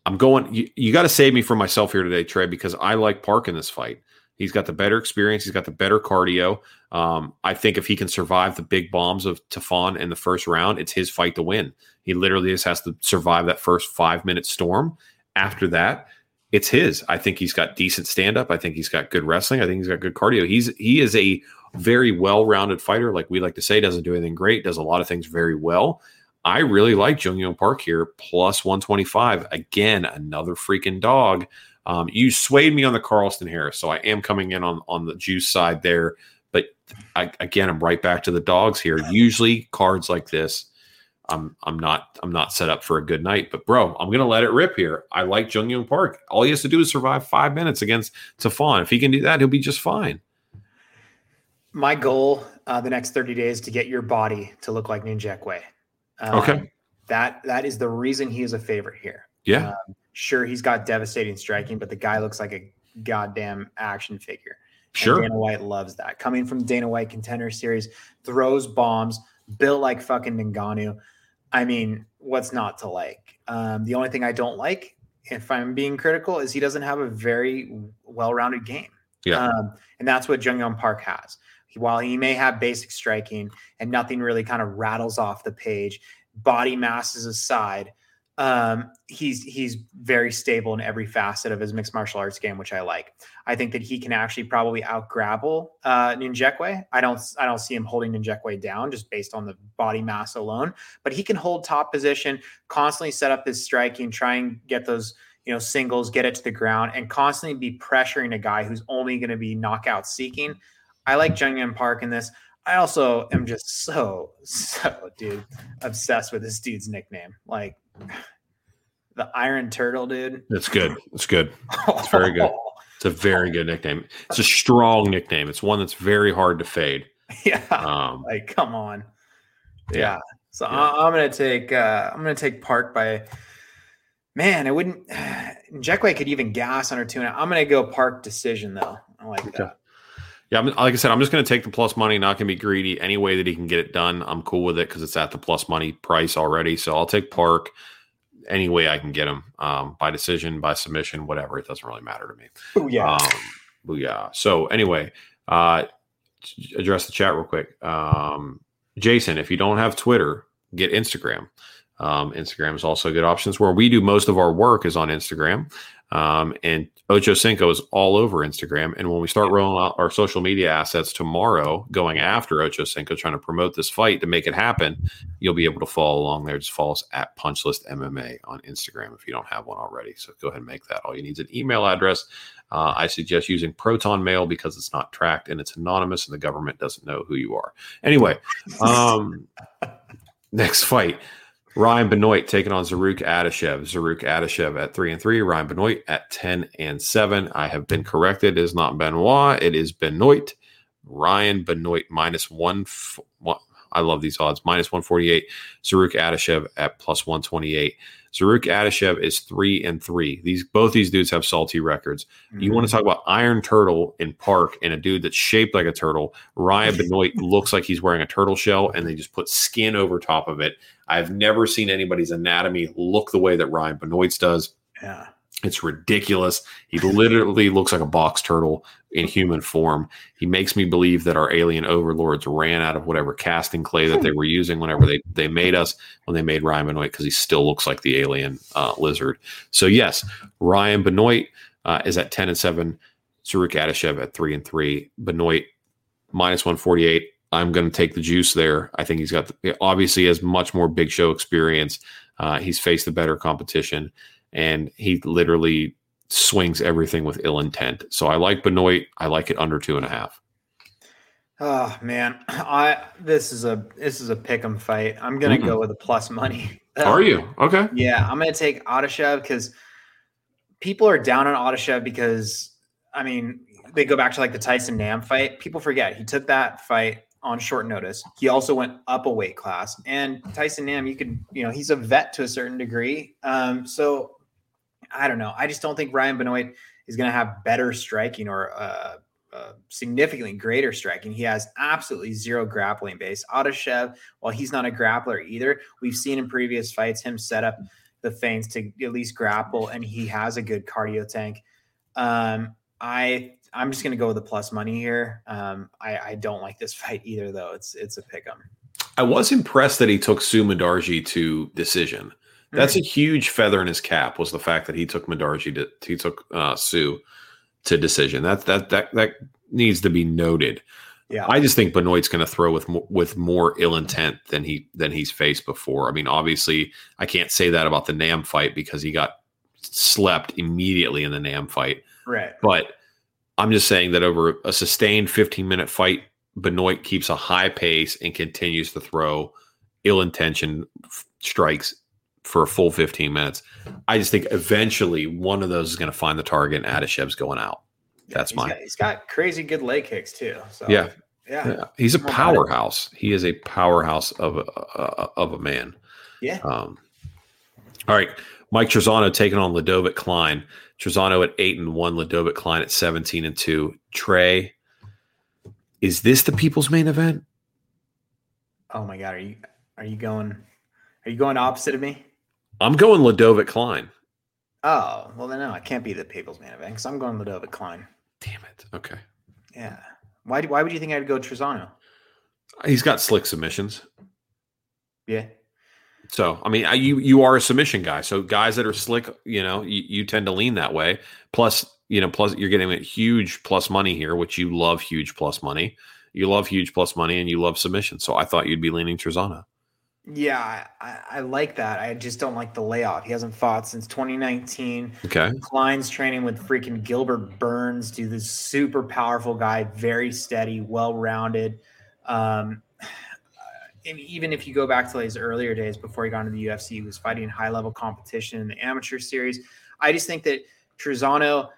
I'm going. You, you got to save me from myself here today, Trey, because I like Park in this fight. He's got the better experience. He's got the better cardio. Um, I think if he can survive the big bombs of Tafon in the first round, it's his fight to win. He literally just has to survive that first five minute storm. After that, it's his. I think he's got decent stand up. I think he's got good wrestling. I think he's got good cardio. He's he is a very well rounded fighter, like we like to say. Doesn't do anything great. Does a lot of things very well. I really like Jun Yong Park here, plus 125. Again, another freaking dog. Um, you swayed me on the Carlston Harris, so I am coming in on on the juice side there. But I, again, I'm right back to the dogs here. Usually, cards like this, I'm I'm not I'm not set up for a good night. But bro, I'm gonna let it rip here. I like Jun Yong Park. All he has to do is survive five minutes against Tafon. If he can do that, he'll be just fine. My goal uh, the next 30 days to get your body to look like Nchukwi. Um, Okay. That that is the reason he is a favorite here. Yeah, Um, sure, he's got devastating striking, but the guy looks like a goddamn action figure. And sure. Dana White loves that. Coming from the Dana White Contender Series, throws bombs, built like fucking Ngannou. I mean, what's not to like? Um, the only thing I don't like, if I'm being critical, is he doesn't have a very well-rounded game. Yeah. Um, and that's what Jun Yong Park has. While he may have basic striking and nothing really kind of rattles off the page, body mass is aside, um, he's he's very stable in every facet of his mixed martial arts game, which I like. I think that he can actually probably out grapple uh, Nchukwi. I don't I don't see him holding Nchukwi down just based on the body mass alone, but he can hold top position, constantly set up his striking, try and get those you know singles, get it to the ground, and constantly be pressuring a guy who's only going to be knockout seeking. I like Jun Yong Park in this. I also am just so so dude obsessed with this dude's nickname, like the Iron Turtle, dude. It's good. It's good. It's very good. It's a very good nickname. It's a strong nickname. It's one that's very hard to fade. yeah. Um, like come on yeah, Yeah. so Yeah. I'm gonna take uh i'm gonna take park by man i wouldn't Jekwe could even gas under two and i'm gonna go park decision though i like Okay. that yeah, I'm, like I said, I'm just going to take the plus money. Not going to be greedy. Any way that he can get it done, I'm cool with it because it's at the plus money price already. So I'll take Park any way I can get him um, by decision, by submission, whatever. It doesn't really matter to me. oh yeah Um, booyah. So anyway, uh, address the chat real quick. Um, Jason, if you don't have Twitter, get Instagram. Um, Instagram is also a good options where we do most of our work is on Instagram. Um, and Ocho Cinco is all over Instagram. And when we start rolling out our social media assets tomorrow, going after Ocho Cinco, trying to promote this fight to make it happen, you'll be able to follow along there. Just follow us at Punch List MMA on Instagram if you don't have one already. So go ahead and make that. All you need is an email address. Uh, I suggest using Proton Mail because it's not tracked and it's anonymous and the government doesn't know who you are. Anyway, um, next fight. Ryan Benoit taking on Zarrukh Adashev. Zarrukh Adashev at three and three. Ryan Benoit at ten and seven. I have been corrected. It is not Benoit. It is Benoit. Ryan Benoit minus one. F- one I love these odds. Minus 148. Zarrukh Adashev at plus 128. Zarrukh Adashev is three and three. These both these dudes have salty records. You want to mm-hmm. talk about Iron Turtle in Park and a dude that's shaped like a turtle. Ryan Benoit looks like he's wearing a turtle shell, and they just put skin over top of it. I've never seen anybody's anatomy look the way that Ryan Benoit's does. Yeah. It's ridiculous. He literally looks like a box turtle in human form. He makes me believe that our alien overlords ran out of whatever casting clay that they were using whenever they, they made us when they made Ryan Benoit because he still looks like the alien uh, lizard. So yes, Ryan Benoit uh, is at ten and seven. Zarrukh Adashev at three and three. Benoit minus one forty eight. I'm going to take the juice there. I think he's got the, obviously has much more big show experience. Uh, he's faced the better competition and he literally swings everything with ill intent. So I like Benoit. I like it under two and a half. Oh man, I this is a this is a pick'em fight. I'm gonna Mm-mm. go with a plus money. Are you okay? Yeah, I'm gonna take Adashev because people are down on Adashev because I mean they go back to like the Tyson Nam fight. People forget he took that fight on short notice. He also went up a weight class, and Tyson Nam, you could you know he's a vet to a certain degree. Um, so I don't know. I just don't think Ryan Benoit is gonna have better striking or uh, uh, significantly greater striking. He has absolutely zero grappling base. Adashev, while he's not a grappler either, we've seen in previous fights him set up the feints to at least grapple, and he has a good cardio tank. Um, I I'm just gonna go with the plus money here. Um, I, I don't like this fight either, though. It's it's a pick 'em. I was impressed that he took Su Mudaerji to decision. That's a huge feather in his cap. Was the fact that he took Mudaerji to he took uh, Su to decision. That that that that needs to be noted. yeah. I just think Benoit's going to throw with mo- with more ill intent than he than he's faced before. I mean, obviously, I can't say that about the Nam fight because he got slept immediately in the Nam fight. right. But I'm just saying that over a sustained 15 minute fight, Benoit keeps a high pace and continues to throw ill intention strikes for a full 15 minutes. I just think eventually one of those is going to find the target and Adashev's going out. That's He's mine. got, he's got crazy good leg kicks too. So Yeah. yeah, Yeah, he's a More about it. powerhouse. He is a powerhouse of a, uh, of a man. yeah. Um, all right, Mike Trizano taking on Ludovit Klein. Trizano at eight and one, Ludovit Klein at seventeen and two. Trey, is this the people's main event? Oh my god, are you are you going are you going opposite of me? I'm going Ladovic Klein. Oh, well then no, I can't be the People's Main Event because I'm going Ludovit Klein. Damn it. Okay, Yeah. Why do, why would you think I'd go Trizano? he's got slick submissions. Yeah. So I mean, I, you you are a submission guy. So guys that are slick, you know, you, you tend to lean that way. Plus, you know, plus you're getting a huge plus money here, which you love huge plus money. You love huge plus money, and you love submission. So I thought you'd be leaning Trizano. Yeah, I, I, like that. I just don't like the layoff. He hasn't fought since 2019. Okay. Klein's training with freaking Gilbert Burns, dude. This super powerful guy, very steady, well rounded. Um, even if you go back to his earlier days before he got into the UFC, he was fighting high level competition in the amateur series. I just think that Trizano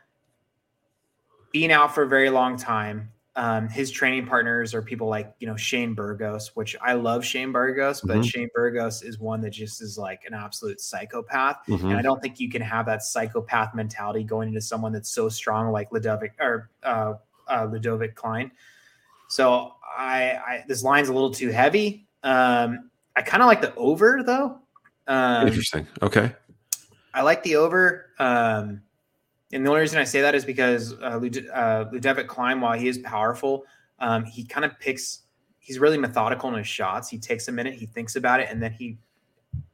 being out for a very long time, um, his training partners are people like you know Shane Burgos, which I love Shane Burgos, but Mhm. Shane Burgos is one that just is like an absolute psychopath. Mhm. And I don't think you can have that psychopath mentality going into someone that's so strong like Ludovit or uh, uh, Ludovit Klein. So I, I this line's a little too heavy. Um, I kind of like the over though. Um, Interesting. Okay. I like the over. Um, and the only reason I say that is because uh, Lud- uh, Ludovit Klein, while he is powerful, um, he kind of picks. He's really methodical in his shots. He takes a minute, he thinks about it, and then he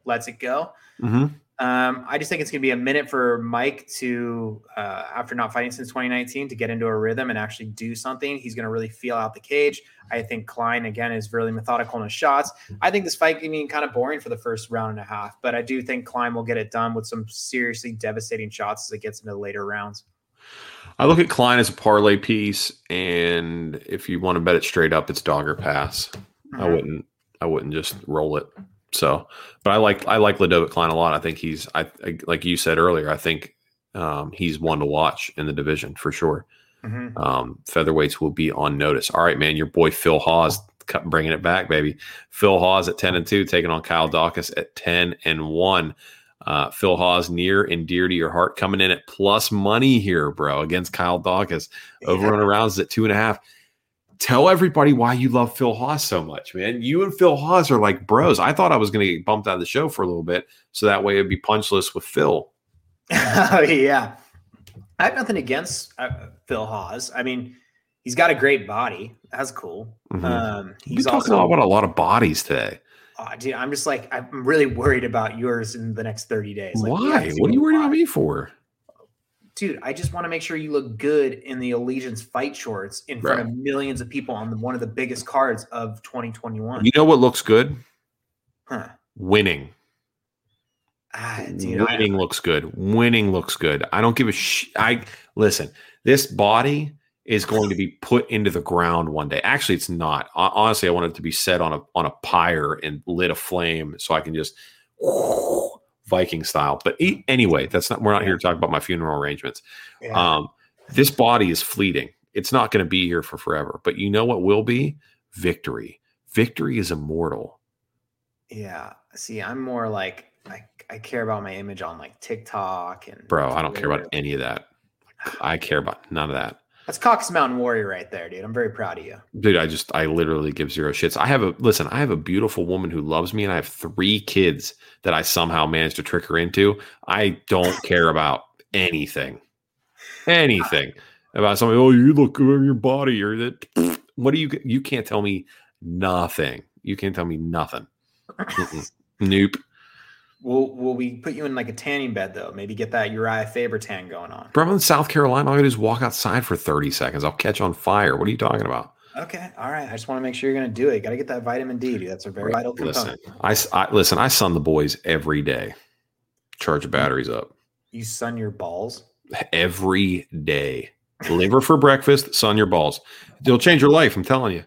lets it go. hmm Um, I just think it's going to be a minute for Mike to, uh, after not fighting since 2019, to get into a rhythm and actually do something. He's going to really feel out the cage. I think Klein again is really methodical in his shots. I think this fight can be kind of boring for the first round and a half, but I do think Klein will get it done with some seriously devastating shots as it gets into the later rounds. I look at Klein as a parlay piece, and if you want to bet it straight up, it's dogger pass. I wouldn't. I wouldn't just roll it. So, but I like I like Ludovit Klein a lot. I think he's I, I like you said earlier. I think um, he's one to watch in the division for sure. Mhm. Um, featherweights will be on notice. All right, man. Your boy Phil Hawes bringing it back, baby. Phil Hawes at 10 and 2, taking on Kyle Dawkins at 10 and 1. Uh, Phil Hawes near and dear to your heart, coming in at plus money here, bro, against Kyle Dawkins. Over and around is at two and a half. Tell everybody why you love Phil Hawes so much, man. You and Phil Hawes are like bros. I thought I was going to get bumped out of the show for a little bit, so that way it'd be punchless with Phil. yeah, I have nothing against uh, Phil Hawes. I mean, he's got a great body. That's cool. Mhm. Um, He's talking also, about a lot of bodies today. oh, dude, I'm just like, I'm really worried about yours in the next 30 days. Like, why? What are you worried about me for? Dude, I just want to make sure you look good in the Allegiance fight shorts in front of millions of people on the, one of the biggest cards of 2021. You know what looks good? Huh. Winning. Ah, dude, Winning looks good. Winning looks good. I don't give a sh. I listen. This body is going to be put into the ground one day. Actually, it's not. Hon- Honestly, I want it to be set on a on a pyre and lit aflame so I can just Viking style. But e- anyway, that's not. We're not here to talk about my funeral arrangements. yeah. Um, this body is fleeting. It's not going to be here for forever. But you know what will be victory. Victory is immortal. Yeah. See, I'm more like I, I care about my image on like TikTok and Bro, I don't care about any of that. I care about none of that. That's Cox Mountain Warrior right there, dude. I'm very proud of you. Dude, I just I literally give zero shits. I have a listen, I have a beautiful woman who loves me and I have three kids that I somehow managed to trick her into. I don't care about anything. Anything about somebody, oh, you look good in your body or that what do you you can't tell me nothing. You can't tell me nothing. Nope. Will will we put you in like a tanning bed though? Maybe get that Urijah Faber tan going on. Bro, I'm in South Carolina. All I gotta do is walk outside for 30 seconds. I'll catch on fire. What are you talking about? Okay, all right. I just want to make sure you're gonna do it. Got to get that vitamin D, dude. That's a very vital component. Listen, I, I- listen. I sun the boys every day. Charge the batteries up You sun your balls. every day. Liver for breakfast. Sun your balls. It'll change your life. I'm telling you.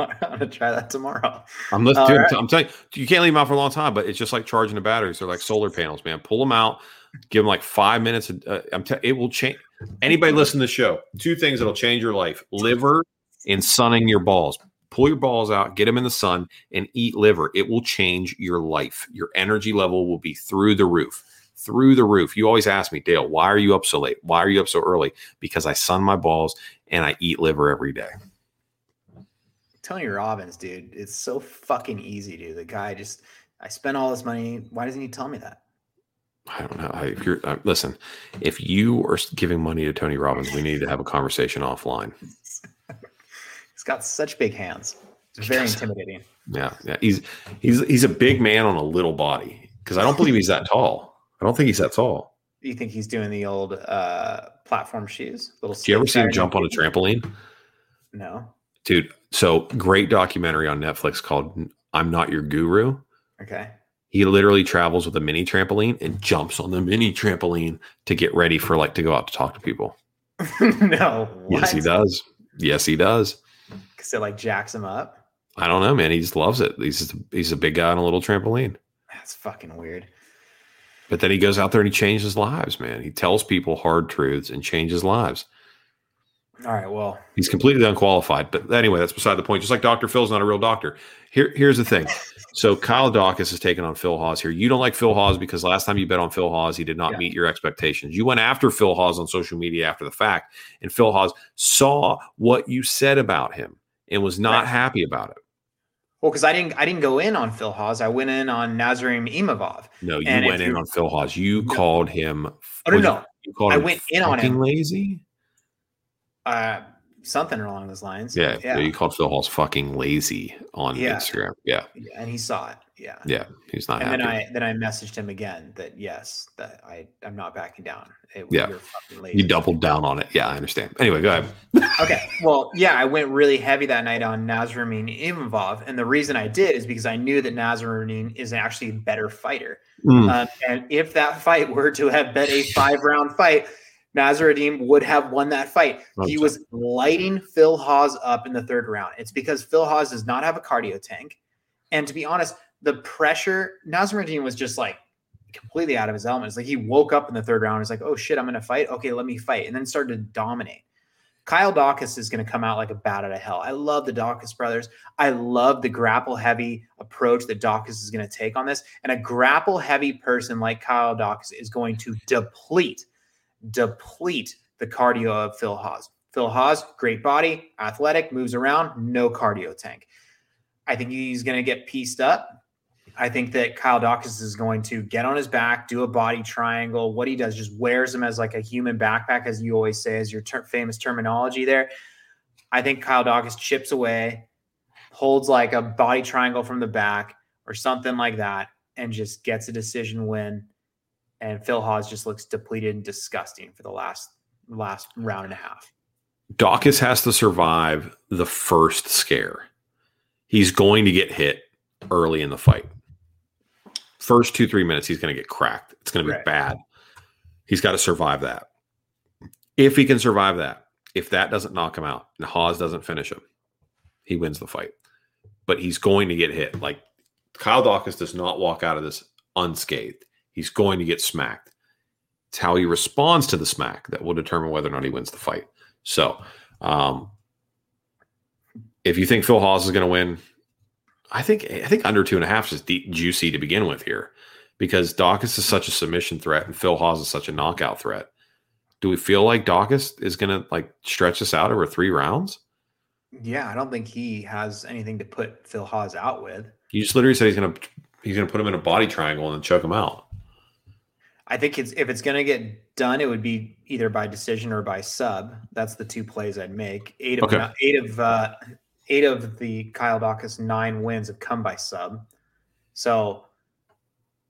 I'm gonna try that tomorrow. I'm, let's right. I'm telling you. You can't leave them out for a long time, but it's just like charging the batteries. They're like solar panels, man. Pull them out. Give them like five minutes. Uh, I'm te- it will change. Anybody listen to the show? Two things that'll change your life: liver and sunning your balls. Pull your balls out, get them in the sun, and eat liver. It will change your life. Your energy level will be through the roof. Through the roof. You always ask me, Dale, why are you up so late? Why are you up so early? Because I sun my balls and I eat liver every day. Tony Robbins, dude, it's so fucking easy, dude. The guy just, I spent all this money. Why doesn't he tell me that? I don't know. I- If you're uh, listen, if you are giving money to Tony Robbins, we need to have a conversation offline. He's got such big hands. It's very intimidating. Yeah, yeah. He's he's he's a big man on a little body because I don't believe he's that tall. I don't think he's that tall. You think he's doing the old uh platform shoes? Little Do you ever see him jump on a trampoline, No. dude? So great documentary on Netflix called "I'm Not Your Guru." Okay. He literally travels with a mini trampoline and jumps on the mini trampoline to get ready for like to go out to talk to people. no. Yes, he does. Yes, he does. Because it like jacks him up. I don't know, man. He just loves it. He's just, he's a big guy on a little trampoline. That's fucking weird. But then he goes out there and he changes lives, man. He tells people hard truths and changes lives. All right. Well, He's completely unqualified. But anyway, that's beside the point. Just like Dr. Phil's not a real doctor. Here, here's the thing. So Kyle Daukaus is taking on Phil Hawes here. You don't like Phil Hawes because last time you bet on Phil Hawes, he did not Yeah. meet your expectations. You went after Phil Hawes on social media after the fact, and Phil Hawes saw what you said about him and was not Right. happy about it. well, because I didn't, I didn't go in on Phil Hawes. I went in on Nassourdine Imavov. No, you went in you- on Phil Hawes. You No. called him. Oh, no, no. You called I went in on him. lazy. Uh, something along those lines. Yeah, Yeah. You called Phil Hawes fucking lazy on Yeah. Instagram. Yeah, Yeah, And he saw it. Yeah. yeah. He's not And happy. then I then I messaged him again that yes, that I I'm not backing down. It, Yeah. you're fucking lazy. you doubled down on it. Yeah, I understand. Anyway, go ahead. Okay. Well, yeah, I went really heavy that night on Nassourdine Imavov. And the reason I did is because I knew that Nassourdine is actually a better fighter. Mm. Um, and if that fight were to have been a five round fight, Nassourdine would have won that fight. Oh, he 100%. was lighting Phil Hawes up in the third round. It's because Phil Hawes does not have a cardio tank. And to be honest, the pressure, Nassourdine was just like completely out of his element. It's like he woke up in the third round. He's like, oh shit, I'm going to fight. Okay, let me fight. And then started to dominate. Kyle Daukaus is going to come out like a bat out of hell. I love the Daukaus brothers. I love the grapple heavy approach that Daukaus is going to take on this. And a grapple heavy person like Kyle Daukaus is going to deplete, deplete the cardio of Phil Hawes. Phil Hawes, great body, athletic, moves around, no cardio tank. I think he's going to get pieced up. I think that Kyle Daukaus is going to get on his back, do a body triangle. What he does just wears him as like a human backpack, as you always say, as your ter- famous terminology there. I think Kyle Daukaus chips away, holds like a body triangle from the back or something like that, and just gets a decision win. And Phil Hawes just looks depleted and disgusting for the last last round and a half. Daukaus has to survive the first scare. He's going to get hit early in the fight first two three minutes he's going to get cracked. It's going to be right. bad. He's got to survive that. If he can survive that, if that doesn't knock him out and Hawes doesn't finish him, he wins the fight. But he's going to get hit. Like Kyle Daukaus does not walk out of this unscathed. He's going to get smacked. It's how he responds to the smack that will determine whether or not he wins the fight. So, um, if you think Phil Hawes is going to win, I think I think under two and a half is deep, juicy to begin with here, because Daukaus is such a submission threat and Phil Hawes is such a knockout threat. Do we feel like Daukaus is going to like stretch this out over three rounds? Yeah, I don't think he has anything to put Phil Hawes out with. He just literally said he's going to he's going to put him in a body triangle and then choke him out. I think it's if it's going to get done, it would be either by decision or by sub. That's the two plays I'd make. Eight of okay. eight of uh, eight of the Kyle Daukaus nine wins have come by sub. So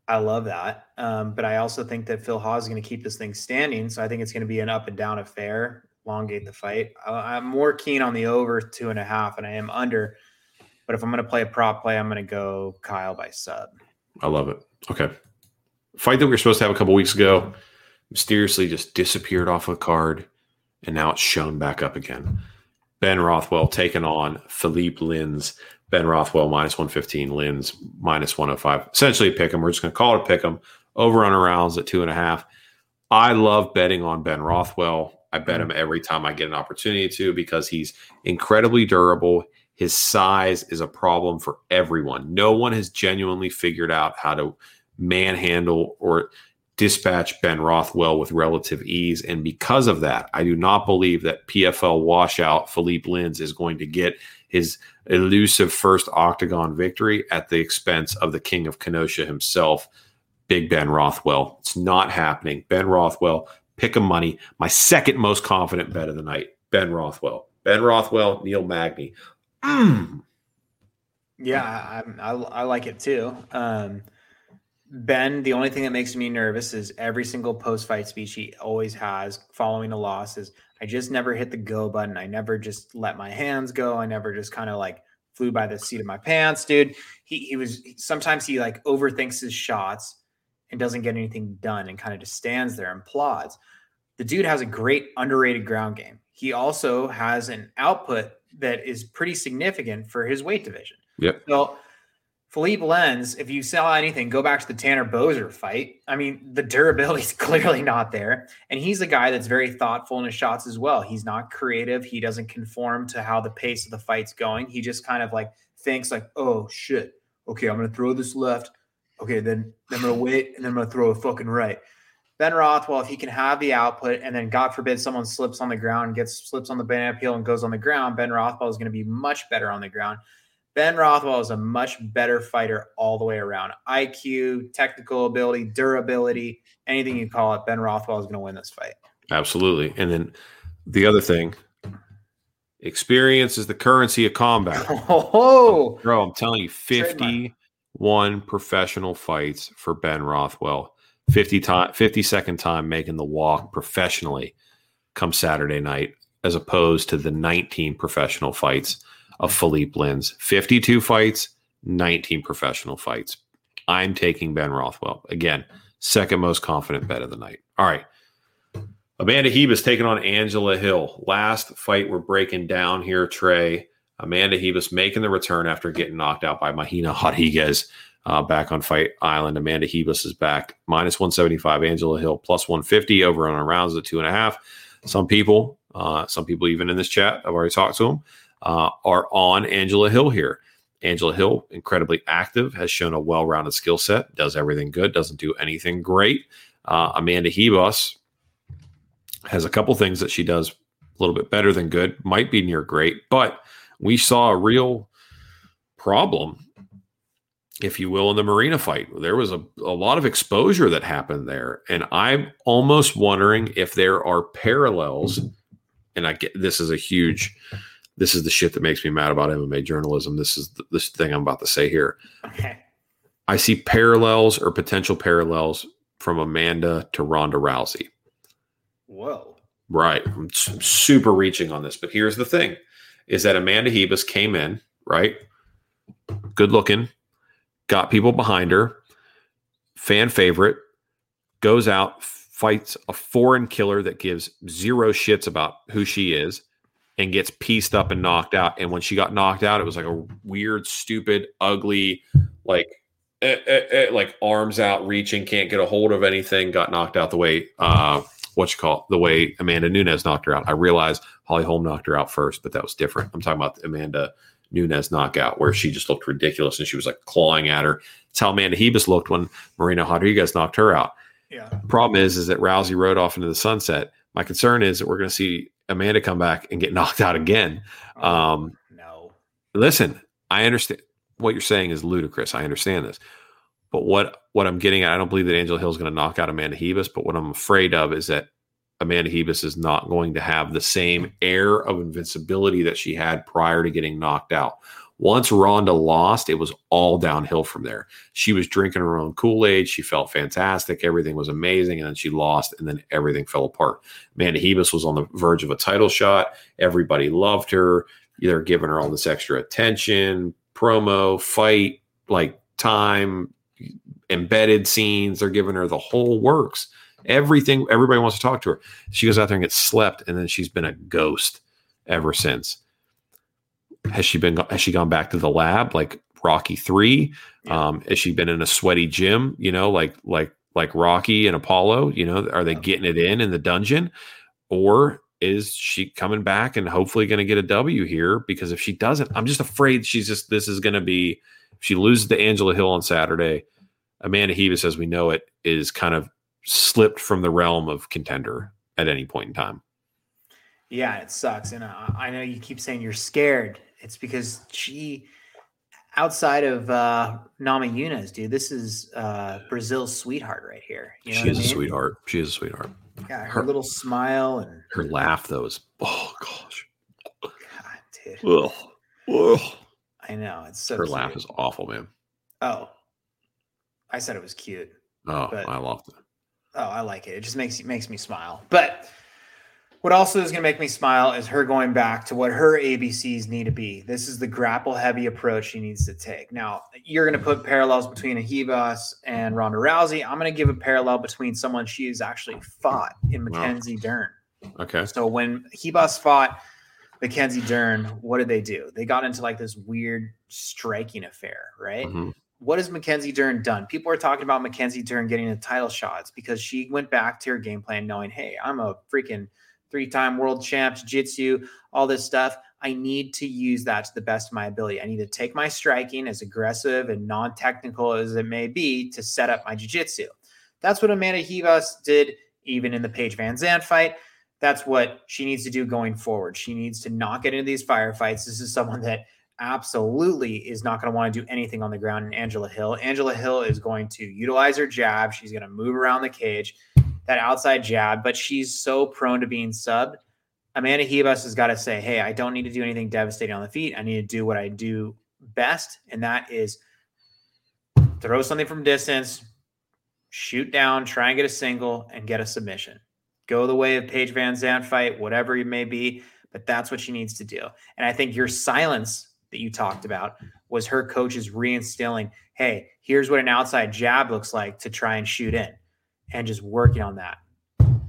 I love that. Um, but I also think that Phil Hawes is going to keep this thing standing. So I think it's going to be an up and down affair, elongate the fight. I, am more keen on the over two and a half and I am under. But if I'm going to play a prop play, I'm going to go Kyle by sub. I love it. Okay. Fight that we were supposed to have a couple weeks ago mysteriously just disappeared off a card and now it's shown back up again. Ben Rothwell taking on Philippe Lins. Ben Rothwell minus 115, Lins minus 105. Essentially, pick him. We're just going to call it a pick him. Over on rounds at two and a half. I love betting on Ben Rothwell. I bet mm-hmm. him every time I get an opportunity to because he's incredibly durable. His size is a problem for everyone. No one has genuinely figured out how to manhandle or dispatch Ben Rothwell with relative ease. And because of that, I do not believe that PFL washout Philippe Lins is going to get his elusive first octagon victory at the expense of the king of Kenosha himself, Big Ben Rothwell. It's not happening. Ben Rothwell, pick a money. My second most confident bet of the night, Ben Rothwell. Ben Rothwell, Neil Magny. Mm. Yeah, I, I, I like it too. Um, Ben, the only thing that makes me nervous is every single post fight speech he always has following a loss is I just never hit the go button. I never just let my hands go. I never just kind of like flew by the seat of my pants, dude. He he was sometimes he like overthinks his shots and doesn't get anything done and kind of just stands there and plods. The dude has a great underrated ground game. He also has an output that is pretty significant for his weight division. Yep. So Philippe Lins, if you sell anything, go back to the Tanner Boser fight. I mean, the durability is clearly not there. And he's a guy that's very thoughtful in his shots as well. He's not creative. He doesn't conform to how the pace of the fight's going. He just kind of like thinks like, oh shit. Okay, I'm gonna throw this left. Okay, then, then I'm gonna wait and then I'm gonna throw a fucking right. Ben Rothwell, if he can have the output and then God forbid someone slips on the ground, gets slips on the banana peel and goes on the ground, Ben Rothwell is going to be much better on the ground. Ben Rothwell is a much better fighter all the way around. IQ, technical ability, durability, anything you call it, Ben Rothwell is going to win this fight. Absolutely. And then the other thing, experience is the currency of combat. Oh, bro, I'm telling you, 51 professional fights for Ben Rothwell. 50 time 50 second time making the walk professionally come Saturday night as opposed to the 19 professional fights of Philippe Lins. 52 fights, 19 professional fights. I'm taking Ben Rothwell. Again, second most confident bet of the night. All right. Amanda Ribas taking on Angela Hill. Last fight we're breaking down here, Trey. Amanda Ribas making the return after getting knocked out by Marina Rodriguez uh, back on Fight Island. Amanda Ribas is back. Minus 175. Angela Hill plus 150 over on rounds of two and a half. Some people uh, some people even in this chat, I've already talked to them, uh, are on Angela Hill here. Angela Hill, incredibly active, has shown a well rounded skill set, does everything good, doesn't do anything great. Uh, Amanda Ribas has a couple things that she does a little bit better than good, might be near great, but we saw a real problem, if you will, in the Marina fight. There was a, a lot of exposure that happened there. And I'm almost wondering if there are parallels. And I get this is a huge this is the shit that makes me mad about MMA journalism. This is the, this thing I'm about to say here. Okay. I see parallels or potential parallels from Amanda to Ronda Rousey. Whoa. Right. I'm super reaching on this, but here's the thing is that Amanda Ribas came in, right? Good looking, got people behind her, fan favorite, goes out, fights a foreign killer that gives zero shits about who she is and gets pieced up and knocked out. And when she got knocked out, it was like a weird, stupid, ugly, like eh, eh, eh, like arms out, reaching, can't get a hold of anything. Got knocked out the way uh, what you call it, the way Amanda Nunes knocked her out. I realize Holly Holm knocked her out first, but that was different. I'm talking about Amanda Nunes knockout where she just looked ridiculous and she was like clawing at her. It's how Amanda Ribas looked when Marina Rodriguez knocked her out. Yeah. Problem is, is that Rousey rode off into the sunset. My concern is that we're going to see Amanda come back and get knocked out again. Um, no. listen, I understand what you're saying is ludicrous. I understand this. But what what I'm getting at, I don't believe that Angela Hill is going to knock out Amanda Ribas. But what I'm afraid of is that Amanda Ribas is not going to have the same air of invincibility that she had prior to getting knocked out. Once Ronda lost, it was all downhill from there. She was drinking her own Kool Aid. She felt fantastic. Everything was amazing. And then she lost, and then everything fell apart. Amanda Ribas was on the verge of a title shot. Everybody loved her. They're giving her all this extra attention, promo, fight, like time, embedded scenes. They're giving her the whole works. Everything, everybody wants to talk to her. She goes out there and gets slept, and then she's been a ghost ever since has she been has she gone back to the lab like rocky 3 Yeah. um has she been in a sweaty gym you know like like like rocky and apollo you know are they getting it in in the dungeon or is she coming back and hopefully going to get a w here because if she doesn't i'm just afraid she's just this is going to be if she loses to angela hill on saturday amanda Ribas, as we know it is kind of slipped from the realm of contender at any point in time Yeah, it sucks. And I, I know you keep saying you're scared. It's because she, outside of uh, Namajunas, dude, this is uh, Brazil's sweetheart right here. You know she is I a mean? sweetheart she is a sweetheart Yeah, her, Her- little smile and her laugh though is oh gosh God, dude, Ugh. Ugh. I know it's so. her cute. laugh is awful man Oh, I said it was cute. oh But- i loved it Oh, I like it. It just makes makes me smile. But what also is going to make me smile is her going back to what her ABCs need to be. This is the grapple heavy approach she needs to take. Now, you're going to put parallels between Ribas and Ronda Rousey. I'm going to give a parallel between someone she has actually fought in Wow. Mackenzie Dern. okay So when Ribas fought Mackenzie Dern, what did they do? They got into like this weird striking affair, right? Mhm. What has Mackenzie Dern done? People are talking about Mackenzie Dern getting the title shots because she went back to her game plan knowing, hey, I'm a freaking three-time world champ, jiu-jitsu, all this stuff. I need to use that to the best of my ability. I need to take my striking as aggressive and non-technical as it may be to set up my jiu-jitsu. That's what Amanda Ribas did even in the Paige VanZant fight that's what she needs to do going forward. She needs to not get into these firefights. This is someone that absolutely is not going to want to do anything on the ground in Angela Hill. Angela Hill is going to utilize her jab. She's going to move around the cage, that outside jab, but she's so prone to being subbed. Amanda Ribas has got to say, hey, I don't need to do anything devastating on the feet. I need to do what I do best, and that is throw something from distance, shoot down, try and get a single, and get a submission go the way of Paige VanZant fight, whatever it may be. But that's what she needs to do. And I think your silence that you talked about was her coaches reinstilling, hey, here's what an outside jab looks like to try and shoot in, and just working on that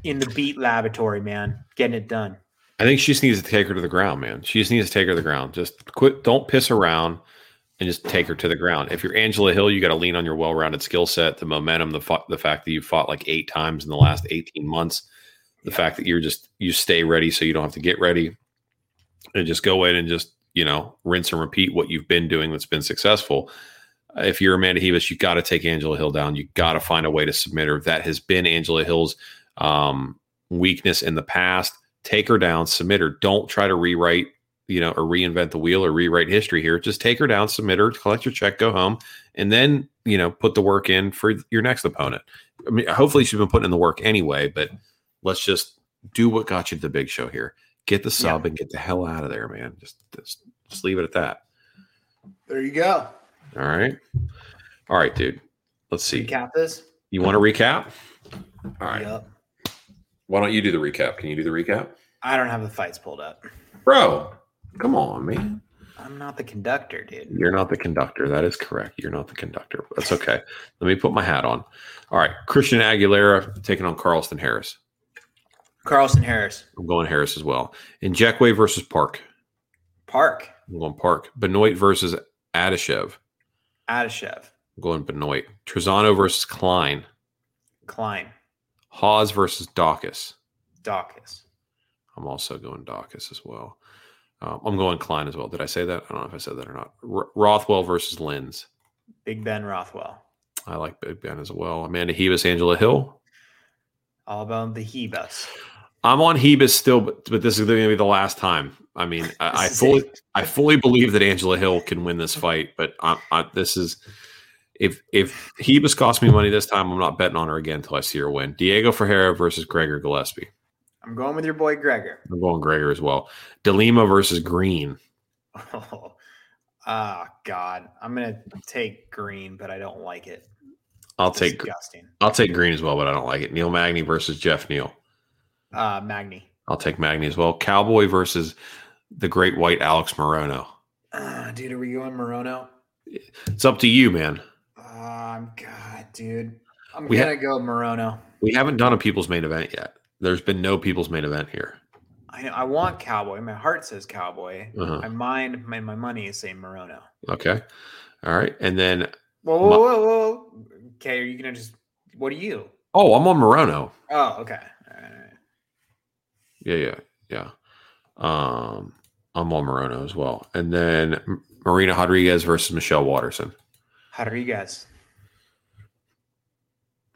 in the beat laboratory, man, getting it done. i think she just needs to take her to the ground man she just needs to take her to the ground just quit don't piss around and just take her to the ground if you're angela hill you got to lean on your well-rounded skill set the momentum the, the fact that you fought like eight times in the last 18 months The Yeah. fact that you're just you stay ready so you don't have to get ready and just go in and just, you know, rinse and repeat what you've been doing that's been successful. If you're Amanda Ribas, you got to take Angela Hill down. You got to find a way to submit her. That has been Angela Hill's um, weakness in the past. Take her down, submit her. Don't try to rewrite, you know, or reinvent the wheel or rewrite history here. Just take her down, submit her, collect your check, go home, and then you know put the work in for your next opponent. I mean, hopefully she's been putting in the work anyway, but let's just do what got you to the big show here. Get the sub and get the hell out of there, man. Just, just just leave it at that. There you go. All right. All right, dude. Let's see. Recap this. You want to recap? All right. Yep. Why don't you do the recap? Can you do the recap? I don't have the fights pulled up. Bro, come on, man. I'm not the conductor, dude. You're not the conductor. That is correct. You're not the conductor. That's okay. Let me put my hat on. All right. Christian Aguilera taking on Carlston Harris. Carlston Harris. I'm going Harris as well. And Jackway versus Park. Park. I'm going Park. Benoit versus Adashev. Adashev. I'm going Benoit. Trizano versus Klein. Klein. Hawes versus Daukaus. Daukaus. I'm also going Daukaus as well. Um, I'm going Klein as well. Did I say that? I don't know if I said that or not. R- Rothwell versus Lins. Big Ben Rothwell. I like Big Ben as well. Amanda Ribas, Angela Hill. All about the Ribas. I'm on Ribas still, but, but this is going to be the last time. I mean, I, I fully, it. I fully believe that Angela Hill can win this fight, but I, I, this is if if Ribas costs me money this time, I'm not betting on her again until I see her win. Diego Ferreira versus Gregor Gillespie. I'm going with your boy Gregor. I'm going Gregor as well. de Lima versus Greene. Oh, oh God. I'm gonna take Greene, but I don't like it. I'll take disgusting. I'll take Greene as well, but I don't like it. Neil Magny versus Jeff Neal. Uh Magny. I'll take Magny as well. Cowboy versus the great white Alex Morono. Uh, dude, are we going Morono? It's up to you, man. Um, God, dude. I'm We gonna go Morono. We haven't done a people's main event yet. There's been no people's main event here. I know I want cowboy. My heart says cowboy. Uh-huh. My mind, my, my money is saying Morono. Okay. All right. And then Whoa, whoa, whoa, whoa. Okay, are you gonna just what are you? oh, I'm on Morono. Oh, okay. All right, all right. Yeah, yeah, yeah. Um, I'm on Morono as well. And then Marina Rodriguez versus Michelle Waterson. How are you guys?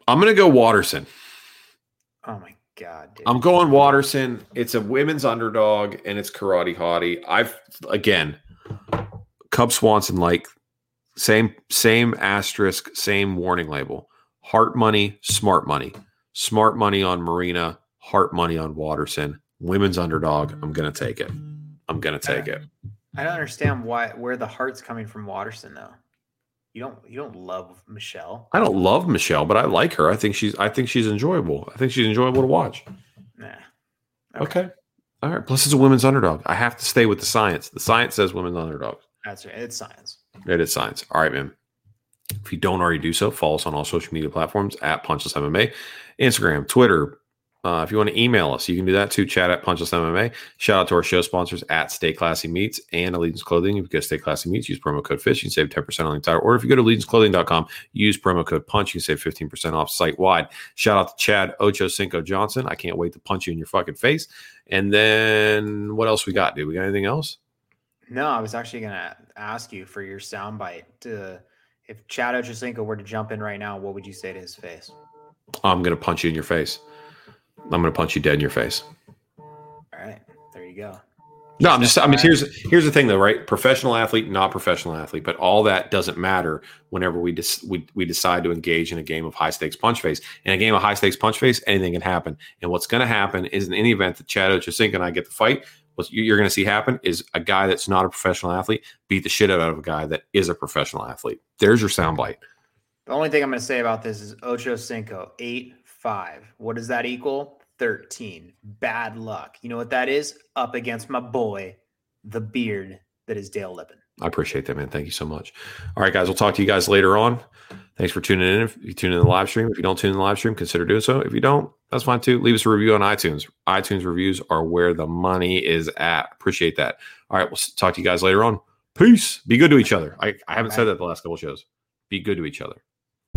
I'm gonna go Waterson. Oh my god, dude. I'm going Waterson. It's a women's underdog, and it's karate hottie. I've again, Cub Swanson like same same asterisk, same warning label. Heart money, smart money, smart money on Marina, heart money on Waterson. Women's underdog. I'm gonna take it. I'm gonna take it. I don't understand why where the heart's coming from Waterson though. You don't you don't love Michelle. I don't love Michelle, but I like her. I think she's I think she's enjoyable. I think she's enjoyable to watch. Nah. Okay. All right. Plus, it's a women's underdog. I have to stay with the science. The science says women's underdog. That's right. It's science. It is science. All right, man. If you don't already do so, follow us on all social media platforms at Punch List MMA, Instagram, Twitter. Uh, if you want to email us, you can do that too. Chat at Punch List MMA. Shout out to our show sponsors at Stay Classy Meats and Allegiance Clothing. If you go to Stay Classy Meats, use promo code FISH. You can save 10% on the entire order. If you go to allegianceclothing.com, use promo code PUNCH. You can save 15% off site wide. Shout out to Chad Ocho Cinco Johnson. I can't wait to punch you in your fucking face. And then what else we got, dude? We got anything else? No, I was actually gonna ask you for your soundbite. To, if Chad Ochocinco were to jump in right now, what would you say to his face? I'm going to punch you in your face. I'm going to punch you dead in your face. All right, there you go. No, I'm just. I mean, here's here's the thing, though, right? Professional athlete, not professional athlete, but all that doesn't matter whenever we dis- we we decide to engage in a game of high stakes punch face. In a game of high stakes punch face, anything can happen. And what's going to happen is, in any event that Chad Ochocinco and I get the fight, what you- you're going to see happen is a guy that's not a professional athlete beat the shit out of a guy that is a professional athlete. There's your soundbite. The only thing I'm going to say about this is Ocho Cinco, 8 5. What does that equal? 13. Bad luck. You know what that is? Up against my boy, the beard that is Dale Lippin. I appreciate that, man. Thank you so much. All right, guys, we'll talk to you guys later on. Thanks for tuning in. If you tune in the live stream, if you don't tune in the live stream, consider doing so. If you don't, that's fine too. Leave us a review on iTunes. iTunes reviews are where the money is at. Appreciate that. All right, we'll talk to you guys later on. Peace. Be good to each other. I, I haven't said that the last couple shows. Be good to each other.